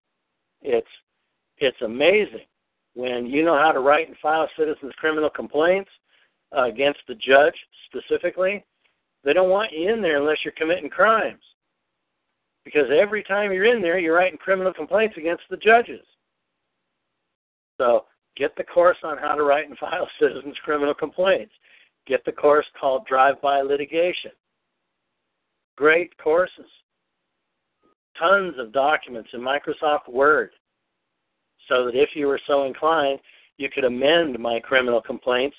it's it's amazing when you know how to write and file citizens' criminal complaints uh, against the judge specifically. They don't want you in there unless you're committing crimes, because every time you're in there, you're writing criminal complaints against the judges. So get the course on how to write and file citizens' criminal complaints. Get the course called Drive-By Litigation. Great courses. Tons of documents in Microsoft Word so that if you were so inclined, you could amend my criminal complaints.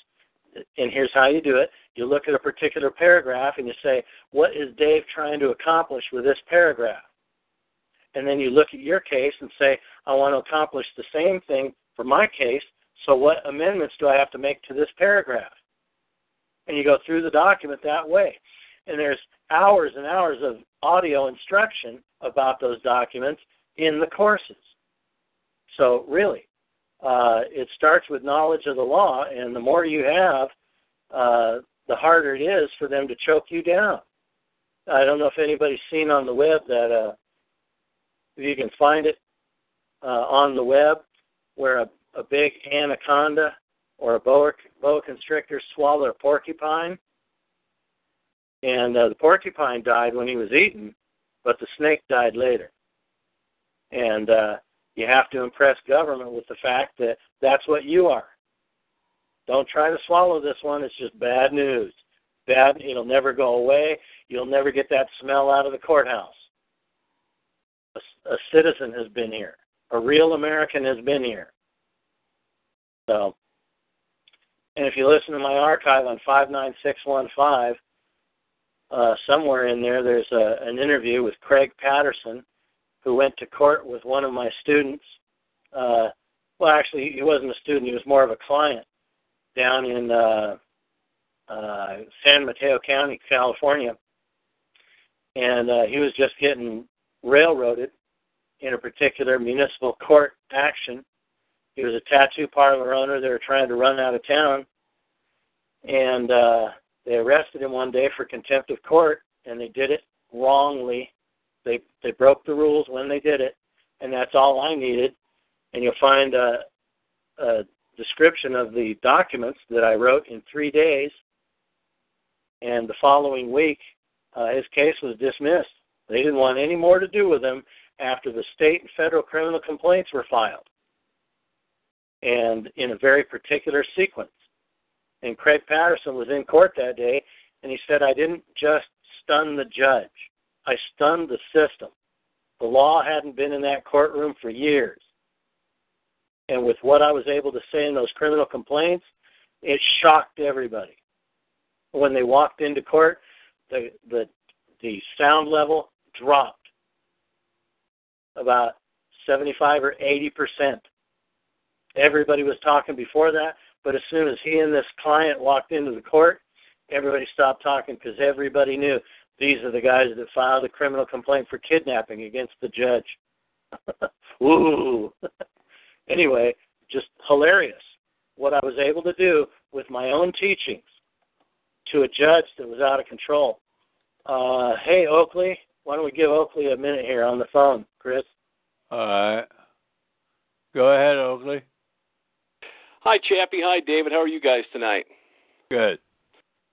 And here's how you do it. You look at a particular paragraph and you say, what is Dave trying to accomplish with this paragraph? And then you look at your case and say, I want to accomplish the same thing for my case, so what amendments do I have to make to this paragraph? And you go through the document that way. And there's hours and hours of audio instruction about those documents in the courses. So really, uh, it starts with knowledge of the law, and the more you have, uh, the harder it is for them to choke you down. I don't know if anybody's seen on the web that uh, if you can find it uh, on the web where a, a big anaconda or a boa, boa constrictor swallowed a porcupine, and uh, the porcupine died when he was eaten, but the snake died later. And uh, you have to impress government with the fact that that's what you are. Don't try to swallow this one. It's just bad news. Bad. It'll never go away. You'll never get that smell out of the courthouse. A, a citizen has been here. A real American has been here. So, and if you listen to my archive on 59615, uh, somewhere in there, there's a, an interview with Craig Patterson, who went to court with one of my students. Uh, well, actually, he wasn't a student; he was more of a client down in uh, uh, San Mateo County, California, and uh, he was just getting railroaded in a particular municipal court action. He was a tattoo parlor owner. They were trying to run out of town, and uh, they arrested him one day for contempt of court, and they did it wrongly. They they broke the rules when they did it, and that's all I needed. And you'll find a, a description of the documents that I wrote in three days. And the following week, uh, his case was dismissed. They didn't want any more to do with him after the state and federal criminal complaints were filed, and in a very particular sequence. And Craig Patterson was in court that day, and he said, I didn't just stun the judge, I stunned the system. The law hadn't been in that courtroom for years. And with what I was able to say in those criminal complaints, it shocked everybody. When they walked into court, the the the sound level dropped about 75 or 80 percent. Everybody was talking before that, but as soon as he and this client walked into the court, everybody stopped talking because everybody knew these are the guys that filed a criminal complaint for kidnapping against the judge. Woo! anyway, just hilarious what I was able to do with my own teachings to a judge that was out of control. Uh, hey, Oakley, why don't we give Oakley a minute here on the phone, Chris? All right. Go ahead, Oakley. Hi, Chappie. Hi, David. How are you guys tonight? Good.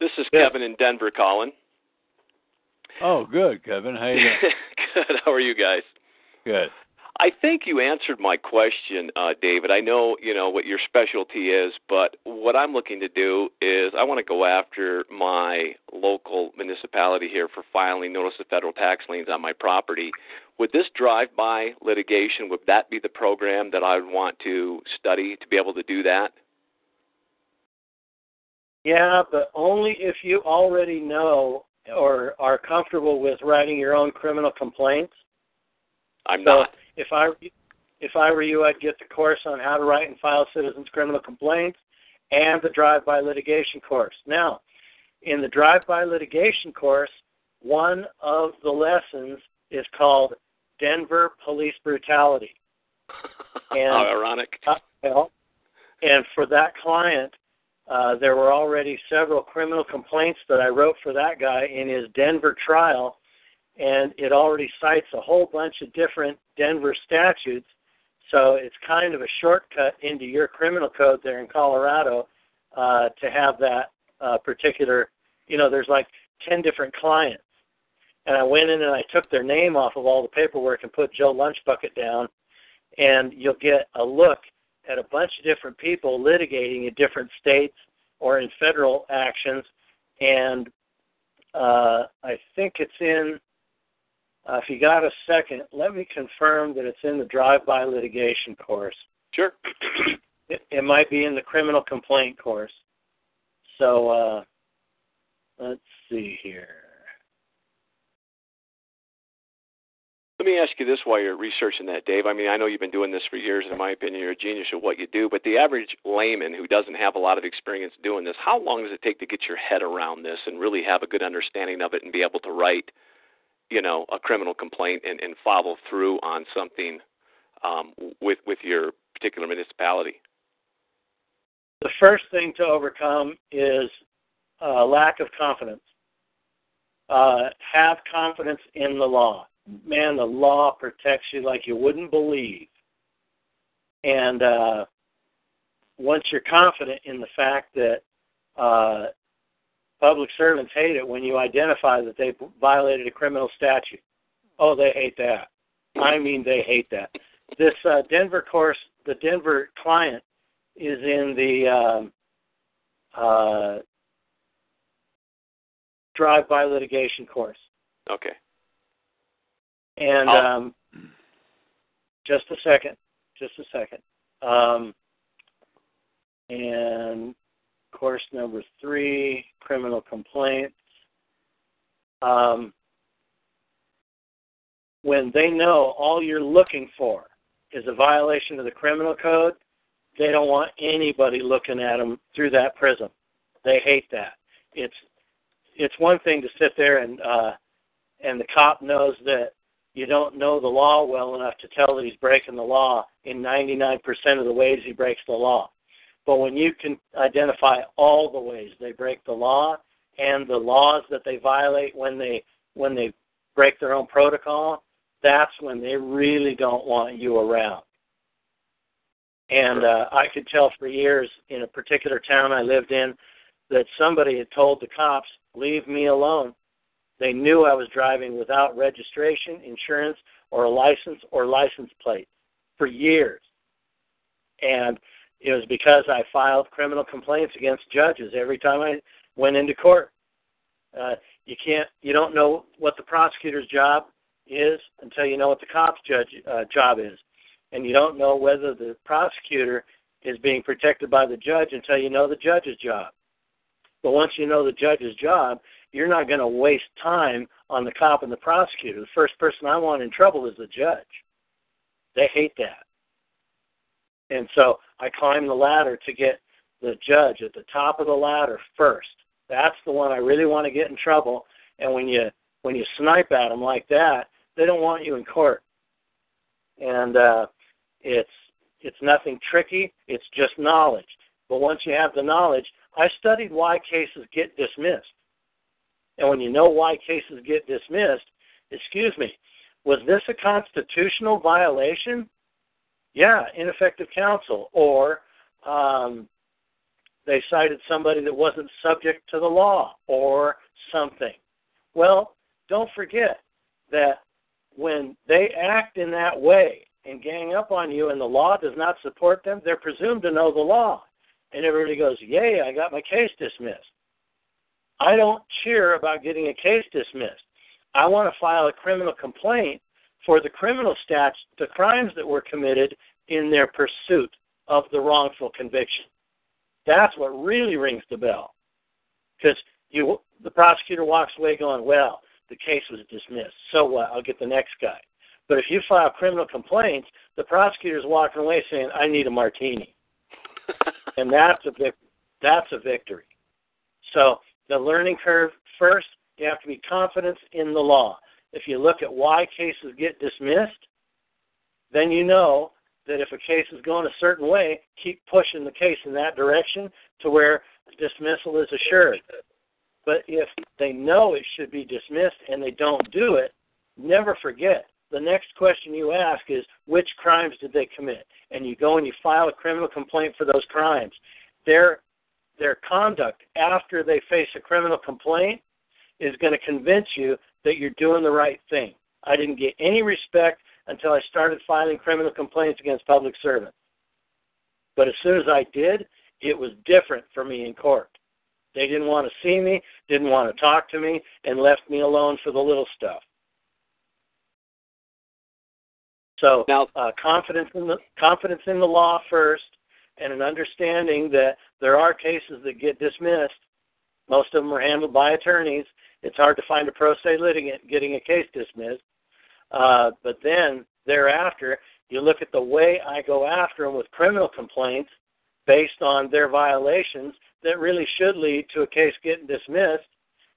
This is Good. Kevin in Denver calling. Oh, good, Kevin. How you doing? Good. How are you guys? good. I think you answered my question, uh, David. I know you know what your specialty is, but what I'm looking to do is I want to go after my local municipality here for filing notice of federal tax liens on my property. Would this drive-by litigation would that be the program that I would want to study to be able to do that? Yeah, but only if you already know or are comfortable with writing your own criminal complaints. I'm So not. if I if I were you, I'd get the course on how to write and file citizens criminal complaints and the drive-by litigation course. Now, in the drive-by litigation course, one of the lessons is called Denver police brutality. And- How ironic. Uh, well, and for that client, uh, there were already several criminal complaints that I wrote for that guy in his Denver trial, and it already cites a whole bunch of different Denver statutes. So it's kind of a shortcut into your criminal code there in Colorado uh, to have that uh, particular. You know, there's like ten different clients, and I went in and I took their name off of all the paperwork and put Joe Lunchbucket down, and you'll get a look at a bunch of different people litigating in different states or in federal actions, and uh, I think it's in. Uh, if you got a second, let me confirm that it's in the drive-by litigation course. Sure. It, it might be in the criminal complaint course. So uh, let's see here. Let me ask you this while you're researching that, Dave. I mean, I know you've been doing this for years, and in my opinion, you're a genius at what you do. But the average layman who doesn't have a lot of experience doing this, how long does it take to get your head around this and really have a good understanding of it and be able to write, you know, a criminal complaint and, and follow through on something um, with with your particular municipality? The first thing to overcome is uh, lack of confidence. Uh, have confidence in the law. Man, the law protects you like you wouldn't believe. And uh, once you're confident in the fact that uh, public servants hate it when you identify that they violated a criminal statute. Oh, they hate that. I mean, they hate that. This uh, Denver course, the Denver client is in the um, uh, drive-by litigation course. Okay. And um, just a second, just a second. Um, and course number three, criminal complaints. Um, when they know all you're looking for is a violation of the criminal code, they don't want anybody looking at them through that prism. They hate that. It's it's one thing to sit there and uh, and the cop knows that you don't know the law well enough to tell that he's breaking the law in 99% of the ways he breaks the law. But when you can identify all the ways they break the law and the laws that they violate when they when they break their own protocol, that's when they really don't want you around. And uh, I could tell for years in a particular town I lived in that somebody had told the cops, "Leave me alone." They knew I was driving without registration, insurance, or a license or license plate for years. And it was because I filed criminal complaints against judges every time I went into court. Uh, you can't, you don't know what the prosecutor's job is until you know what the cop's judge uh, job is, and you don't know whether the prosecutor is being protected by the judge until you know the judge's job. But once you know the judge's job, you're not going to waste time on the cop and the prosecutor. The first person I want in trouble is the judge. They hate that. And so I climb the ladder to get the judge at the top of the ladder first. That's the one I really want to get in trouble. And when you when you snipe at them like that, they don't want you in court. And uh, it's it's nothing tricky. It's just knowledge. But once you have the knowledge, I studied why cases get dismissed. And when you know why cases get dismissed, excuse me, was this a constitutional violation? yeah, ineffective counsel, or um, they cited somebody that wasn't subject to the law, or something. Well, don't forget that when they act in that way and gang up on you and the law does not support them, they're presumed to know the law. And everybody goes, Yay, I got my case dismissed. I don't cheer about getting a case dismissed. I want to file a criminal complaint for the criminal stats, the crimes that were committed in their pursuit of the wrongful conviction. That's what really rings the bell. Because you, the prosecutor walks away going, well, the case was dismissed. So what? I'll get the next guy. But if you file criminal complaints, the prosecutor's walking away saying, I need a martini. and that's a vic- that's a victory. So the learning curve first, you have to be confident in the law. If you look at why cases get dismissed, then you know that if a case is going a certain way, keep pushing the case in that direction to where dismissal is assured. But if they know it should be dismissed and they don't do it, never forget the next question you ask is which crimes did they commit? And you go and you file a criminal complaint for those crimes. Their their conduct after they face a criminal complaint is going to convince you that you're doing the right thing. I didn't get any respect until I started filing criminal complaints against public servants. But as soon as I did, it was different for me in court. They didn't want to see me, didn't want to talk to me, and left me alone for the little stuff. So now, uh, confidence in the confidence in the law first, and an understanding that there are cases that get dismissed. Most of them are handled by attorneys. It's hard to find a pro se litigant getting a case dismissed. Uh, but then thereafter, you look at the way I go after them with criminal complaints based on their violations that really should lead to a case getting dismissed,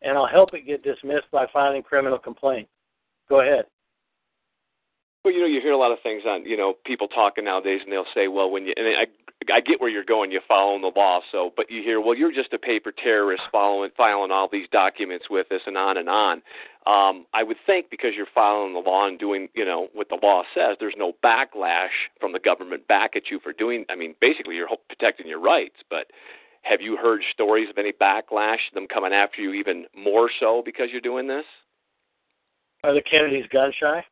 and I'll help it get dismissed by filing criminal complaint. Go ahead. Well, you know, you hear a lot of things on, you know, people talking nowadays, and they'll say, well, when you, and I, I get where you're going, you're following the law, so, but you hear, well, you're just a paper terrorist following, filing all these documents with us, and on and on. Um, I would think because you're following the law and doing, you know, what the law says, there's no backlash from the government back at you for doing. I mean, basically, you're protecting your rights. But have you heard stories of any backlash, them coming after you even more so because you're doing this? Are the Kennedys gun shy?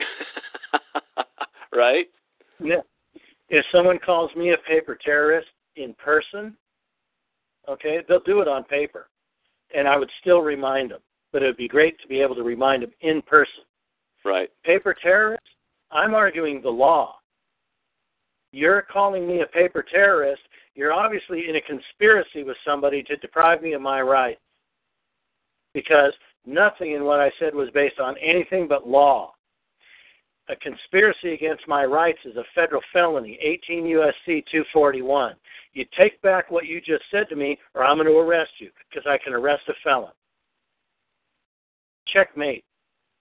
right? Yeah. If someone calls me a paper terrorist in person, okay, they'll do it on paper. And I would still remind them. But it would be great to be able to remind them in person. Right. Paper terrorist, I'm arguing the law. You're calling me a paper terrorist. You're obviously in a conspiracy with somebody to deprive me of my rights. Because nothing in what I said was based on anything but law a conspiracy against my rights is a federal felony, 18 USC 241. You take back what you just said to me, or I'm going to arrest you because I can arrest a felon. Checkmate.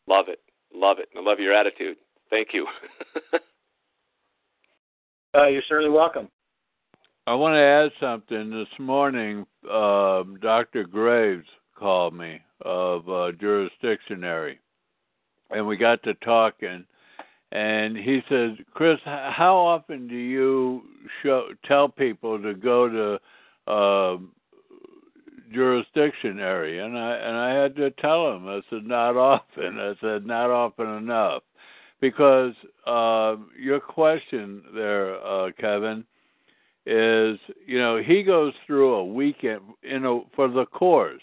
Love it. Love it. I love your attitude. Thank you. uh, you're certainly welcome. I want to add something. This morning, uh, Dr. Graves called me of uh, Jurisdictionary, and we got to talking and he says, "Chris, how often do you show tell people to go to uh, jurisdictionary?" And I and I had to tell him. I said, "Not often." I said, "Not often enough," because uh, your question there, uh, Kevin, is you know he goes through a weekend you know for the course.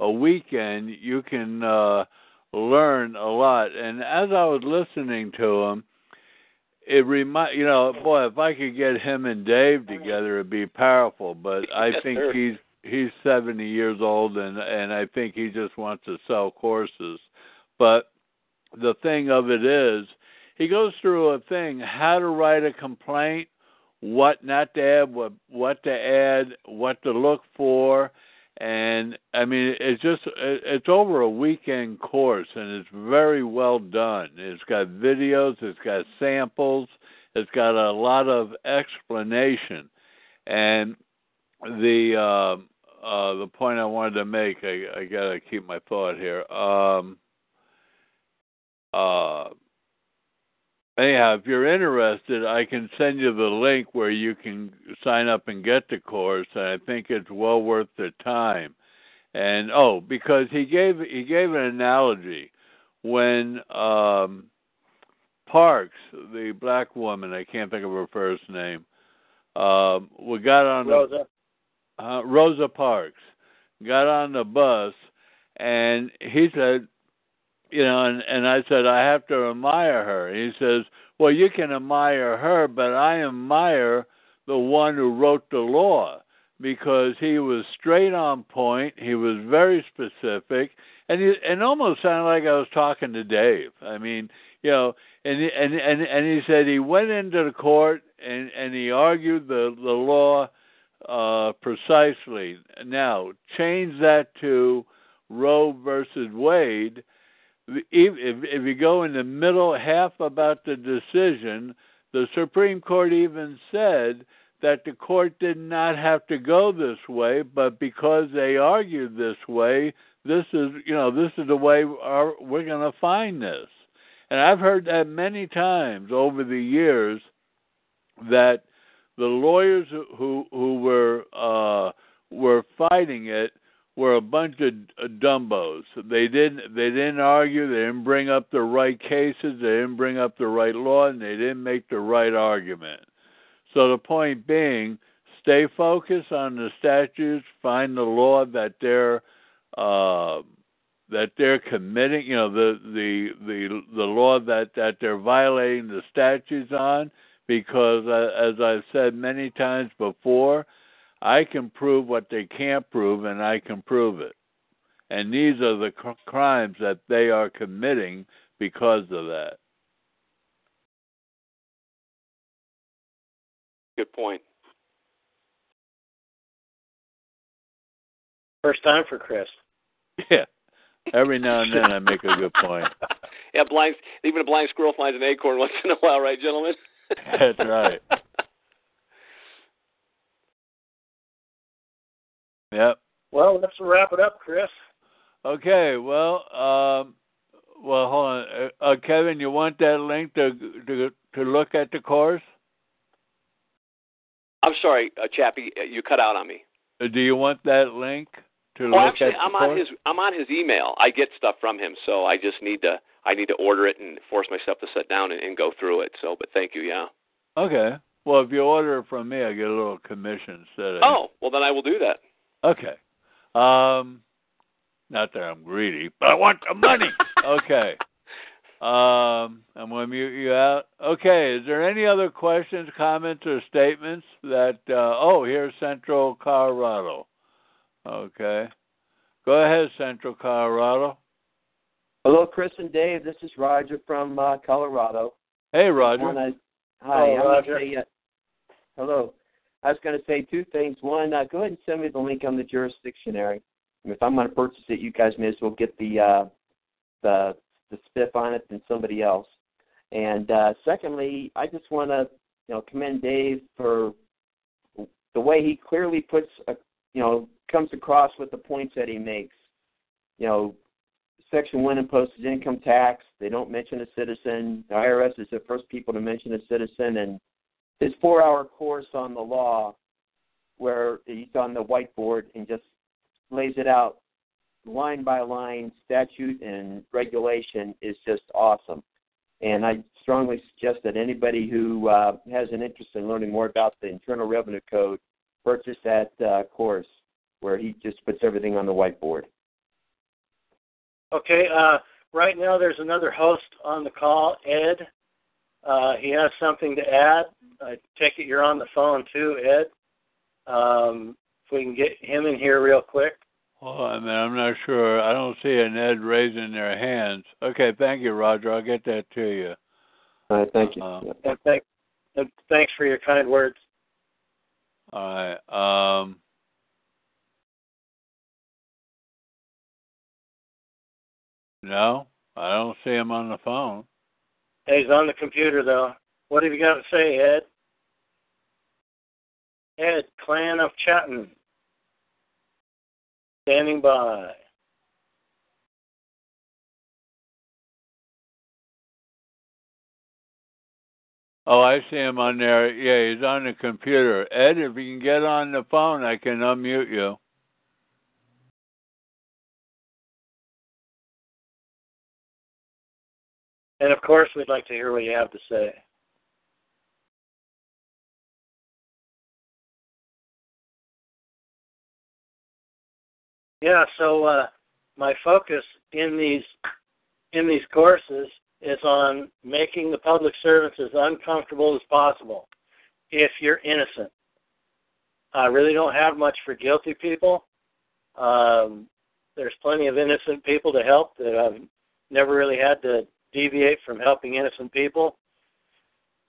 A weekend you can. Uh, learn a lot. And as I was listening to him, it remind you know, boy, if I could get him and Dave together, it'd be powerful. But I yes, think sir. he's he's seventy years old, and and I think he just wants to sell courses. But the thing of it is, he goes through a thing: how to write a complaint, what not to add, what what to add, what to look for and I mean it's just it's over a weekend course and it's very well done. It's got videos, it's got samples, it's got a lot of explanation, and the uh, uh, the point I wanted to make, I, I gotta keep my thought here. Um, uh, anyhow, if you're interested, I can send you the link where you can sign up and get the course. And I think it's well worth the time. And oh, because he gave he gave an analogy when um, Parks, the black woman, I can't think of her first name, um, we got on Rosa. The, uh, Rosa Parks got on the bus, and he said, you know, and and I said I have to admire her. He says, "Well, you can admire her, but I admire the one who wrote the law because he was straight on point. He was very specific, and he, and almost sounded like I was talking to Dave. I mean, you know, and and and and he said he went into the court and and he argued the the law uh precisely. Now change that to Roe versus Wade if, you go in the middle half about the decision, the Supreme Court even said that the court did not have to go this way, but because they argued this way, this is you know this is the way our, we're going to find this. And I've heard that many times over the years that the lawyers who who were uh, were fighting it were a bunch of uh, dumbos. They didn't they didn't argue, they didn't bring up the right cases, they didn't bring up the right law, and they didn't make the right argument. So the point being, stay focused on the statutes, find the law that they're uh, that they're committing, you know, the the the the law that that they're violating the statutes on, because uh, as I've said many times before I can prove what they can't prove, and I can prove it. And these are the cr- crimes that they are committing because of that. Good point. First time for Chris. Yeah. Every now and then I make a good point. yeah, blind. Even a blind squirrel finds an acorn once in a while, right, gentlemen? That's right. Yep. Well, let's wrap it up, Chris. Okay. Well, um, well, hold on, uh, uh, Kevin. You want that link to to to look at the course? I'm sorry, uh, Chappie, uh, you cut out on me. Uh, Do you want that link to Well, look actually, at the I'm course? on his I'm on his email. I get stuff from him, so I just need to I need to order it and force myself to sit down and, and go through it. So, but thank you, yeah. Okay. Well, if you order it from me, I get a little commission instead of. Oh, well then I will do that. Okay. Um, not that I'm greedy, but I want the money. okay. Um, I'm going to mute you out. Okay. Is there any other questions, comments, or statements that? Uh, oh, here's Central Colorado. Okay. Go ahead, Central Colorado. Hello, Chris and Dave. This is Roger from uh, Colorado. Hey, Roger. Wanna- hi. Hello, I wanna Roger. say, uh, hello. I was going to say two things. One, uh, go ahead and send me the link on the jurisdictionary. If I'm going to purchase it, you guys may as well get the uh, the the spiff on it than somebody else. And uh, secondly, I just want to you know commend Dave for the way he clearly puts a, you know comes across with the points that he makes. You know, Section 1 imposes income tax. They don't mention a citizen. The IRS is the first people to mention a citizen. And his four hour course on the law, where he's on the whiteboard and just lays it out line by line, statute and regulation, is just awesome. And I strongly suggest that anybody who uh, has an interest in learning more about the Internal Revenue Code purchase that uh, course where he just puts everything on the whiteboard. Okay, uh, right now there's another host on the call, Ed. Uh, he has something to add. I take it you're on the phone too, Ed. Um, if we can get him in here real quick. Hold on a minute. I'm not sure. I don't see an Ed raising their hands. Okay. Thank you, Roger. I'll get that to you. All right, thank you. Uh, And thank, and thanks for your kind words. All right. Um, no, I don't see him on the phone. He's on the computer though. What have you got to say, Ed? Ed, Clan of Chatton. Standing by. Oh, I see him on there. Yeah, he's on the computer. Ed, if you can get on the phone, I can unmute you. And of course, we'd like to hear what you have to say. Yeah, so uh, my focus in these in these courses is on making the public servants as uncomfortable as possible if you're innocent. I really don't have much for guilty people. Um, there's plenty of innocent people to help that I've never really had to deviate from helping innocent people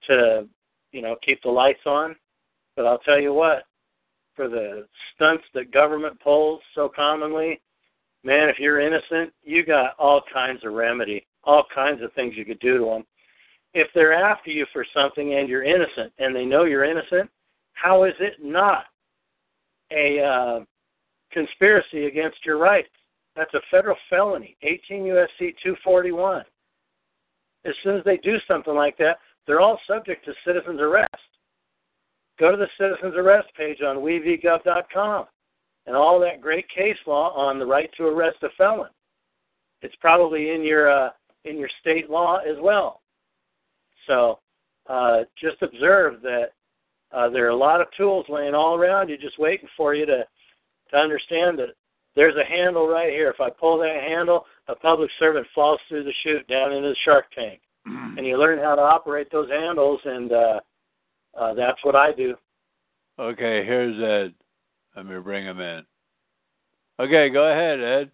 to, you know, keep the lights on. But I'll tell you what, for the stunts that government pulls so commonly, man, if you're innocent, you got all kinds of remedy, all kinds of things you could do to them. If they're after you for something and you're innocent and they know you're innocent, how is it not a uh, conspiracy against your rights? That's a federal felony, 18 U.S.C. 241. As soon as they do something like that, they're all subject to citizen's arrest. Go to the citizen's arrest page on wevgov.com and all that great case law on the right to arrest a felon. It's probably in your uh, in your state law as well. So uh, just observe that uh, there are a lot of tools laying all around you, just waiting for you to to understand that there's a handle right here. If I pull that handle, a public servant falls through the chute down into the shark tank, and you learn how to operate those handles, and uh, uh, that's what I do. Okay, here's Ed. Let me bring him in. Okay, go ahead, Ed.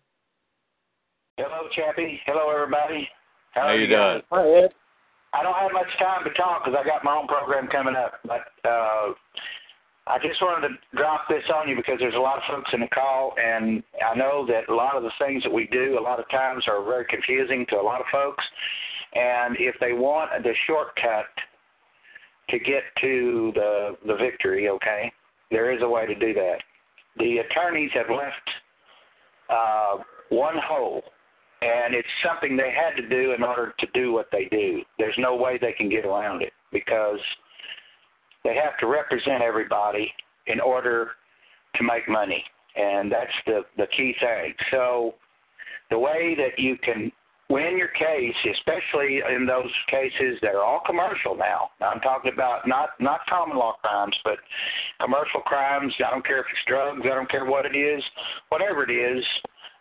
Hello, Chappie. Hello, everybody. How are you guys? doing? Hi, Ed. I don't have much time to talk because I got my own program coming up. But uh, I just wanted to drop this on you because there's a lot of folks in the call, and I know that a lot of the things that we do, a lot of times, are very confusing to a lot of folks. And if they want the shortcut to get to the the victory, okay, there is a way to do that. The attorneys have left uh, one hole, and it's something they had to do in order to do what they do. There's no way they can get around it because they have to represent everybody in order to make money, and that's the the key thing. So the way that you can win your case, especially in those cases that are all commercial now. I'm talking about not not common law crimes, but commercial crimes. I don't care if it's drugs. I don't care what it is, whatever it is.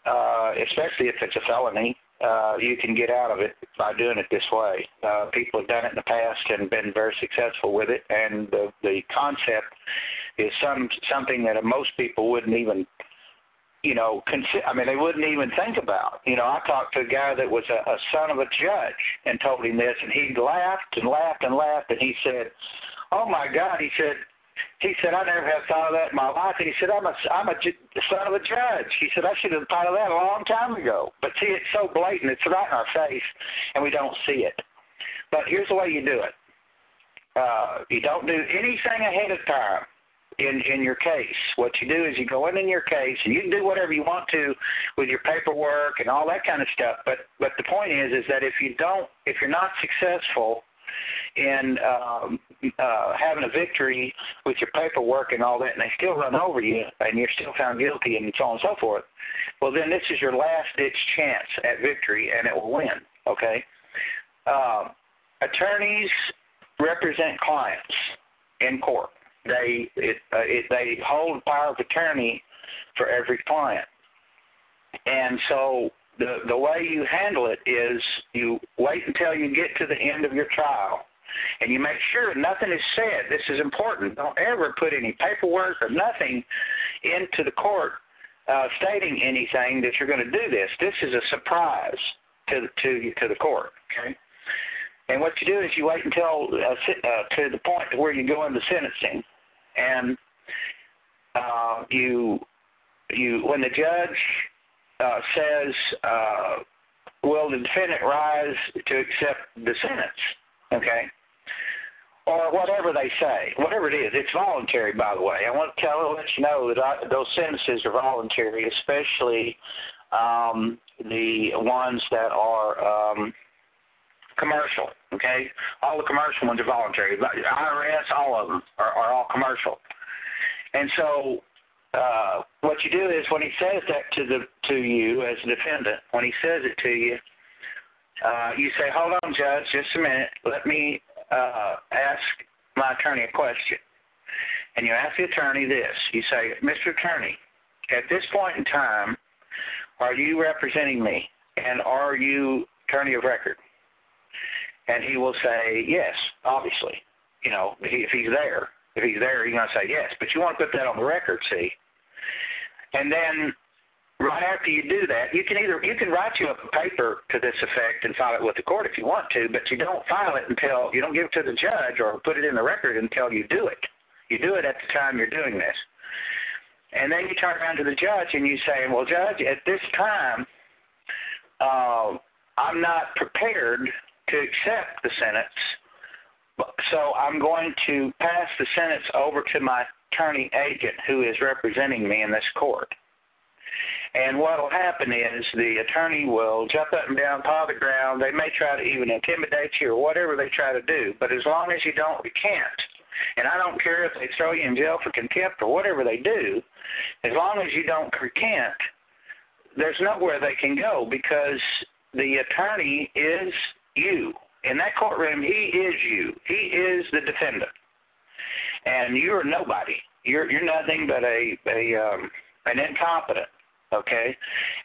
Uh, especially if it's a felony, uh, you can get out of it by doing it this way. Uh, people have done it in the past and been very successful with it, and the the concept is some something that most people wouldn't even you know, consi- I mean, they wouldn't even think about. You know, I talked to a guy that was a, a son of a judge and told him this, and he laughed and laughed and laughed, and he said, "Oh my God," he said. He said, "I never have thought of that in my life." And he said, "I'm a I'm a son of a judge." He said, "I should have thought of that a long time ago." But see, it's so blatant; it's right in our face, and we don't see it. But here's the way you do it: uh, you don't do anything ahead of time in in your case. What you do is you go in in your case, and you can do whatever you want to with your paperwork and all that kind of stuff. But but the point is is that if you don't, if you're not successful in um, uh, having a victory with your paperwork and all that, and they still run over you, and you're still found guilty, and so on and so forth. Well, then this is your last ditch chance at victory, and it will win. Okay. Uh, attorneys represent clients in court they it, uh, it they hold the power of attorney for every client, and so the the way you handle it is you wait until you get to the end of your trial, and you make sure nothing is said. This is important. Don't ever put any paperwork or nothing into the court uh, stating anything that you're going to do this. This is a surprise to to to the court. Okay. And what you do is you wait until uh, uh, to the point where you go into sentencing, and uh, you you when the judge uh, says, uh, "Will the defendant rise to accept the sentence?" Okay, or whatever they say, whatever it is, it's voluntary. By the way, I want to tell let you know that I, those sentences are voluntary, especially um, the ones that are um, commercial. Okay, all the commercial ones are voluntary. IRS, all of them are, are all commercial. And so, uh, what you do is when he says that to the to you as a defendant, when he says it to you, uh, you say, "Hold on, judge, just a minute. Let me uh, ask my attorney a question." And you ask the attorney this. You say, "Mr. Attorney, at this point in time, are you representing me, and are you attorney of record?" And he will say, yes, obviously. You know, if he's there. If he's there, he's going to say yes. But you want to put that on the record, see? And then right after you do that, you can either you can write you up a paper to this effect and file it with the court if you want to, but you don't file it until you don't give it to the judge or put it in the record until you do it. You do it at the time you're doing this. And then you turn around to the judge and you say, Well, Judge, at this time uh, I'm not prepared to accept the sentence. So I'm going to pass the sentence over to my attorney agent who is representing me in this court. And what will happen is the attorney will jump up and down, paw the ground. They may try to even intimidate you or whatever they try to do. But as long as you don't recant, and I don't care if they throw you in jail for contempt or whatever they do, as long as you don't recant, there's nowhere they can go because the attorney is you. In that courtroom, he is you. He is the defendant, and you're nobody. You're you're nothing but a a um, an incompetent. Okay,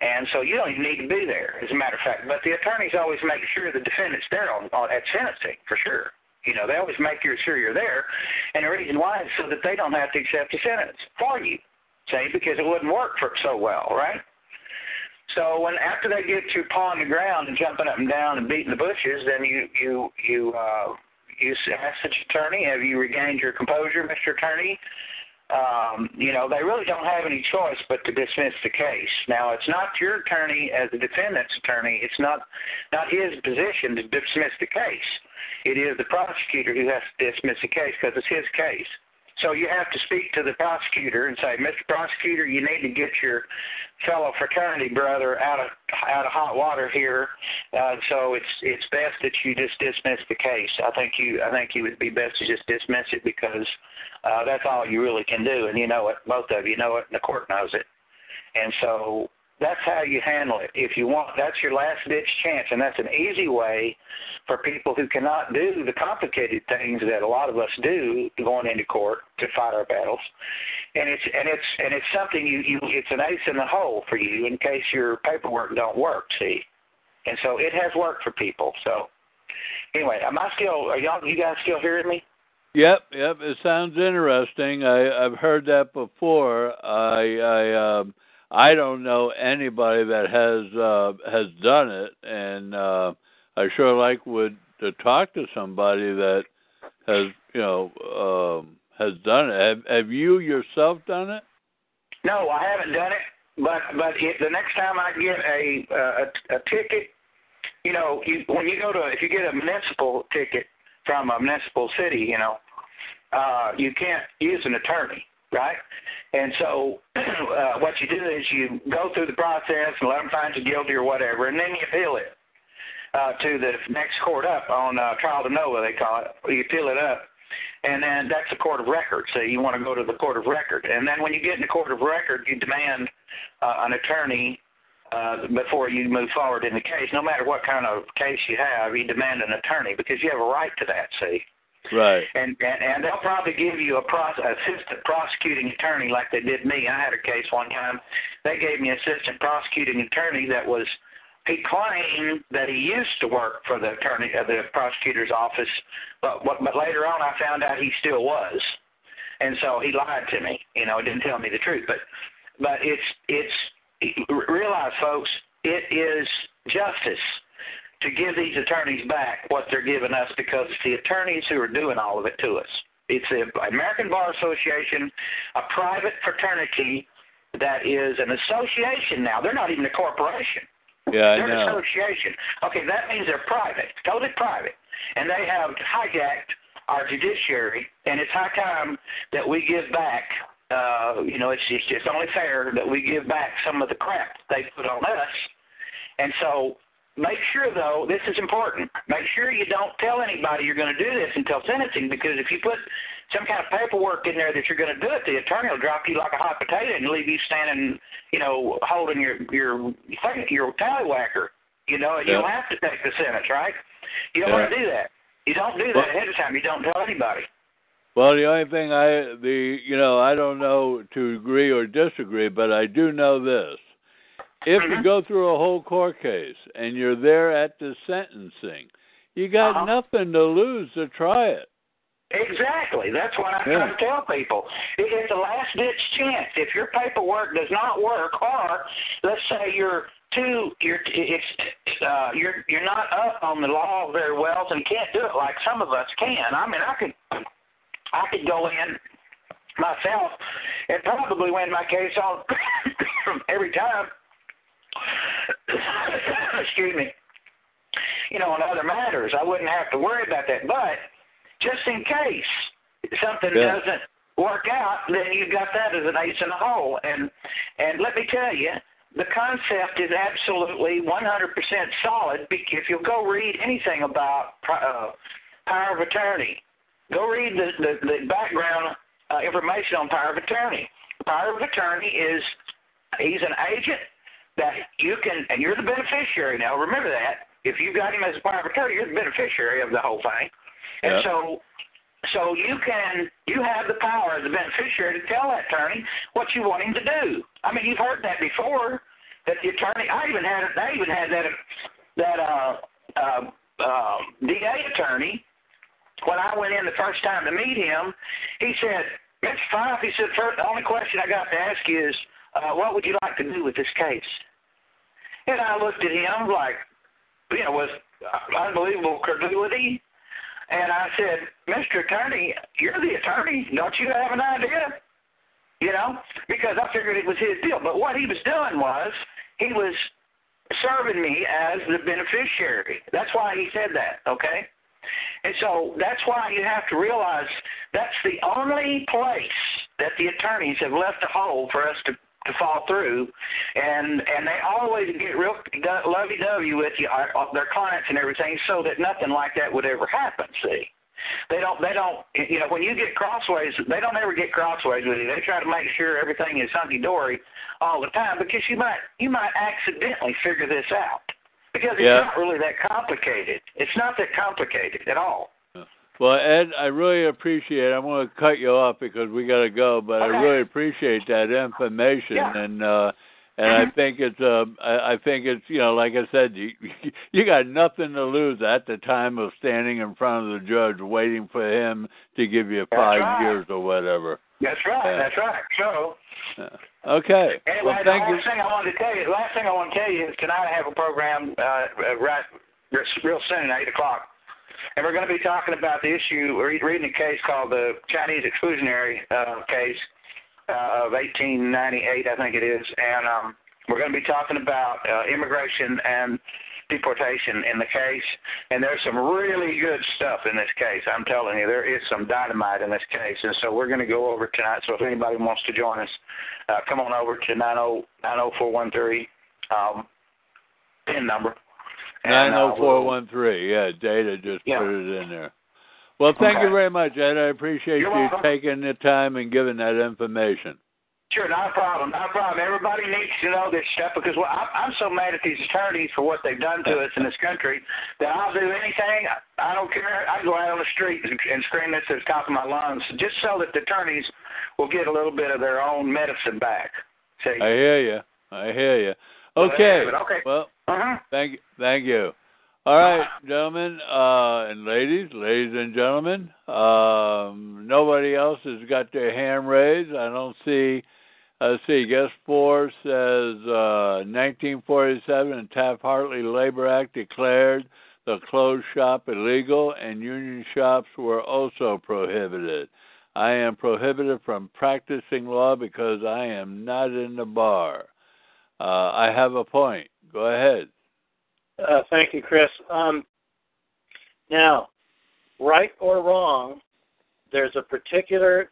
and so you don't even need to be there, as a matter of fact. But the attorneys always make sure the defendant's there on, on at sentencing for sure. You know, they always make sure you're there, and the reason why is so that they don't have to accept the sentence for you. See, because it wouldn't work for so well, right? So when after they get you pawing the ground and jumping up and down and beating the bushes, then you you you uh, you ask the attorney, "Have you regained your composure, Mr. Attorney?" Um, you know, they really don't have any choice but to dismiss the case. Now, it's not your attorney as the defendant's attorney. It's not not his position to dismiss the case. It is the prosecutor who has to dismiss the case because it's his case. So you have to speak to the prosecutor and say, Mr. Prosecutor, you need to get your fellow fraternity brother out of out of hot water here. Uh, so it's it's best that you just dismiss the case. I think you I think you would be best to just dismiss it because uh, that's all you really can do, and you know it. Both of you know it, and the court knows it. And so that's how you handle it. If you want, that's your last ditch chance, and that's an easy way for people who cannot do the complicated things that a lot of us do going into court to fight our battles. And it's and it's and it's something you you it's an ace in the hole for you in case your paperwork don't work. See, and so it has worked for people. So anyway, am I still? Are y'all? You guys still hearing me? Yep, yep. It sounds interesting. I, I've heard that before. I, I, um, I don't know anybody that has uh, has done it, and uh, I sure like would to talk to somebody that has, you know, um, has done it. Have, have you yourself done it? No, I haven't done it. But but if, the next time I get a, uh, a a ticket, you know, you, when you go to if you get a municipal ticket from a municipal city, you know, uh, you can't use an attorney right? And so uh, what you do is you go through the process and let them find you guilty or whatever, and then you appeal it uh, to the next court up on uh, trial de novo, they call it. You appeal it up, and then that's the court of record. So you want to go to the court of record, and then when you get in the court of record, you demand uh, an attorney uh, before you move forward in the case. No matter what kind of case you have, you demand an attorney because you have a right to that. See. Right. And, and and they'll probably give you a pros- assistant prosecuting attorney like they did me. I had a case one time. They gave me assistant prosecuting attorney that was he claimed that he used to work for the attorney uh, the prosecutor's office, but but later on I found out he still was, and so he lied to me. You know, he didn't tell me the truth. But but it's it's realize, folks, it is justice to give these attorneys back what they're giving us because it's the attorneys who are doing all of it to us. It's the American Bar Association, a private fraternity that is an association now. They're not even a corporation. Yeah, I they're know. an association. Okay, that means they're private, totally private. And they have hijacked our judiciary, and it's high time that we give back. Uh, you know, it's just it's only fair that we give back some of the crap they put on us. And so Make sure, though, this is important. Make sure you don't tell anybody you're going to do this until sentencing, because if you put some kind of paperwork in there that you're going to do it, the attorney will drop you like a hot potato and leave you standing, you know, holding your your your tallywhacker. You know, Yeah. you'll have to take the sentence, right? You don't Yeah. want to do that. You don't do that Well- ahead of time. You don't tell anybody. Well, the only thing I the you know I don't know to agree or disagree, but I do know this: if you Mhm. go through a whole court case and you're there at the sentencing, you got Uh-huh. nothing to lose to try it. Exactly. That's what I'm Yeah. trying to tell people. It is a last ditch chance. If your paperwork does not work, or let's say you're too you're it's uh you're you're not up on the law very well and can't do it like some of us can. I mean I could I could go in myself and probably win my case all every time. Excuse me. You know, on other matters, I wouldn't have to worry about that. But just in case something Yeah. doesn't work out, then you've got that as an ace in the hole. And and let me tell you, the concept is absolutely 100% solid. If you'll go read anything about uh, power of attorney, go read the the, the background uh, information on power of attorney. Power of attorney is he's an agent that you can, and you're the beneficiary now. Remember that. If you've got him as a of attorney, you're the beneficiary of the whole thing. And Yeah. so, so you can, you have the power as a beneficiary to tell that attorney what you want him to do. I mean, you've heard that before. That the attorney, I even had, I even had that, that uh, uh, uh, DA attorney when I went in the first time to meet him, he said, Mr. Fife, he said, first, the only question I got to ask you is, uh, what would you like to do with this case? And I looked at him like, you know, with unbelievable credulity. And I said, Mr. Attorney, you're the attorney. Don't you have an idea? You know, because I figured it was his deal. But what he was doing was he was serving me as the beneficiary. That's why he said that. Okay. And so that's why you have to realize that's the only place that the attorneys have left a hole for us to to fall through, and and they always get real lovey-dovey with you, uh, uh, their clients and everything, so that nothing like that would ever happen. See, they don't they don't you know when you get crossways, they don't ever get crossways with you. They try to make sure everything is hunky dory all the time because you might you might accidentally figure this out because it's Yeah. not really that complicated. It's not that complicated at all. Well, Ed, I really appreciate. It. I'm going to cut you off because we got to go, but I really appreciate that information, Yeah. and uh, and I Mhm. think it's uh, I, I think it's you know, like I said, you you got nothing to lose at the time of standing in front of the judge, waiting for him to give you five right. years or whatever. That's right. That's right. So. Yeah. Okay. Anyway, well, the thank you. last thing I wanted to tell you, the last thing I want to tell you is tonight I have a program uh, uh, right real soon, at eight o'clock, and we're going to be talking about the issue. We're reading a case called the Chinese exclusionary uh, case uh, of 1898, I think it is, and um, we're going to be talking about uh, immigration and deportation in the case. And there's some really good stuff in this case. I'm telling you, there is some dynamite in this case. And so we're going to go over tonight. So if anybody wants to join us, uh, come on over to 90413 um, PIN number. Nine zero four one three. Yeah, Data just Yeah. put it in there. Well, thank you very much, Ed. I appreciate You're you welcome. taking the time and giving that information. Sure, not a problem, not a problem. Everybody needs to know this stuff because well, I, I'm so mad at these attorneys for what they've done to us in this country that I'll do anything. I, don't care. I can go out on the street and, and scream this at the top of my lungs just so that the attorneys will get a little bit of their own medicine back. See? I hear you. I hear you. Okay. but okay. Well, Uh-huh. thank you. Thank you. All right, gentlemen uh, and ladies, ladies and gentlemen. Um, nobody else has got their hand raised. I don't see. Let's see. Guest four says uh, 1947 Taft-Hartley Labor Act declared the closed shop illegal, and union shops were also prohibited. I am prohibited from practicing law because I am not in the bar. Uh, I have a point. Go ahead. Uh, thank you, Chris. Um, now, right or wrong, there's a particular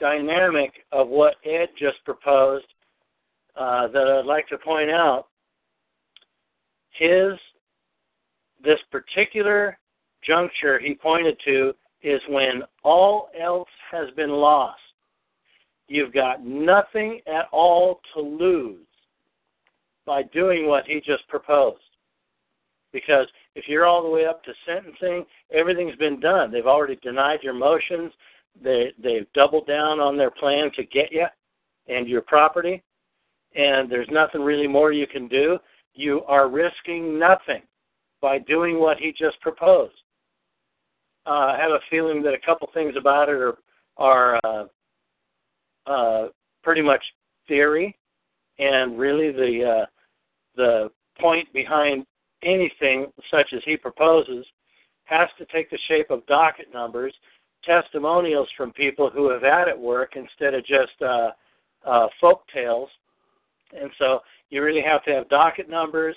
dynamic of what Ed just proposed uh, that I'd like to point out. His this particular juncture he pointed to is when all else has been lost. You've got nothing at all to lose by doing what he just proposed. Because if you're all the way up to sentencing, everything's been done. They've already denied your motions. They they've doubled down on their plan to get you and your property, and there's nothing really more you can do. You are risking nothing by doing what he just proposed. Uh, I have a feeling that a couple things about it are are uh, uh, pretty much theory, and really the uh, the point behind anything such as he proposes has to take the shape of docket numbers, testimonials from people who have had it work instead of just uh, uh, folk tales. And so you really have to have docket numbers,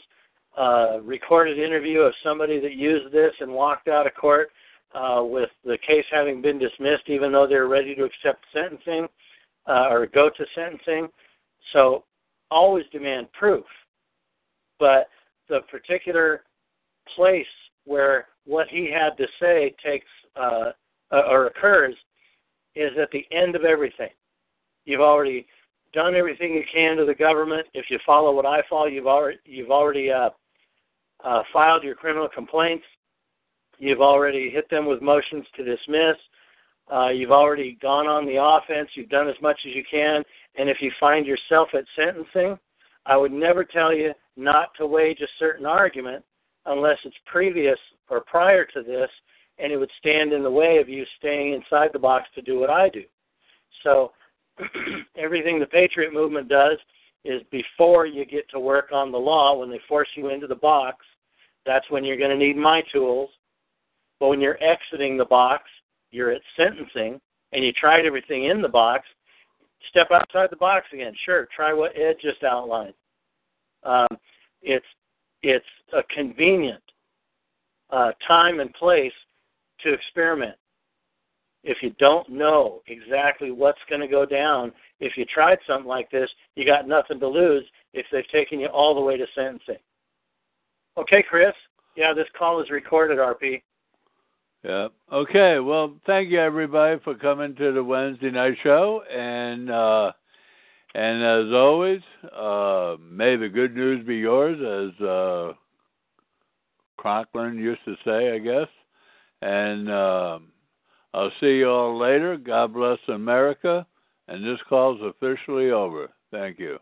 uh, recorded interview of somebody that used this and walked out of court uh, with the case having been dismissed, even though they're ready to accept sentencing uh, or go to sentencing. So always demand proof. But the particular place where what he had to say takes uh, uh, or occurs is at the end of everything. You've already done everything you can to the government. If you follow what I follow, you've already you've already uh, uh, filed your criminal complaints. You've already hit them with motions to dismiss. Uh, you've already gone on the offense. You've done as much as you can. And if you find yourself at sentencing, I would never tell you not to wage a certain argument unless it's previous or prior to this, and it would stand in the way of you staying inside the box to do what I do. So everything the Patriot movement does is before you get to work on the law, when they force you into the box, that's when you're going to need my tools. But when you're exiting the box, you're at sentencing, and you tried everything in the box, step outside the box again. Sure, try what Ed just outlined. Um, it's it's a convenient uh, time and place to experiment. If you don't know exactly what's going to go down, if you tried something like this, you got nothing to lose if they've taken you all the way to sentencing. Okay, Chris. Yeah, this call is recorded, RP. Yeah. Okay. Well, thank you everybody for coming to the Wednesday night show, and uh, and as always, uh, may the good news be yours, as uh, Conklin used to say, I guess. And uh, I'll see you all later. God bless America. And this call's officially over. Thank you.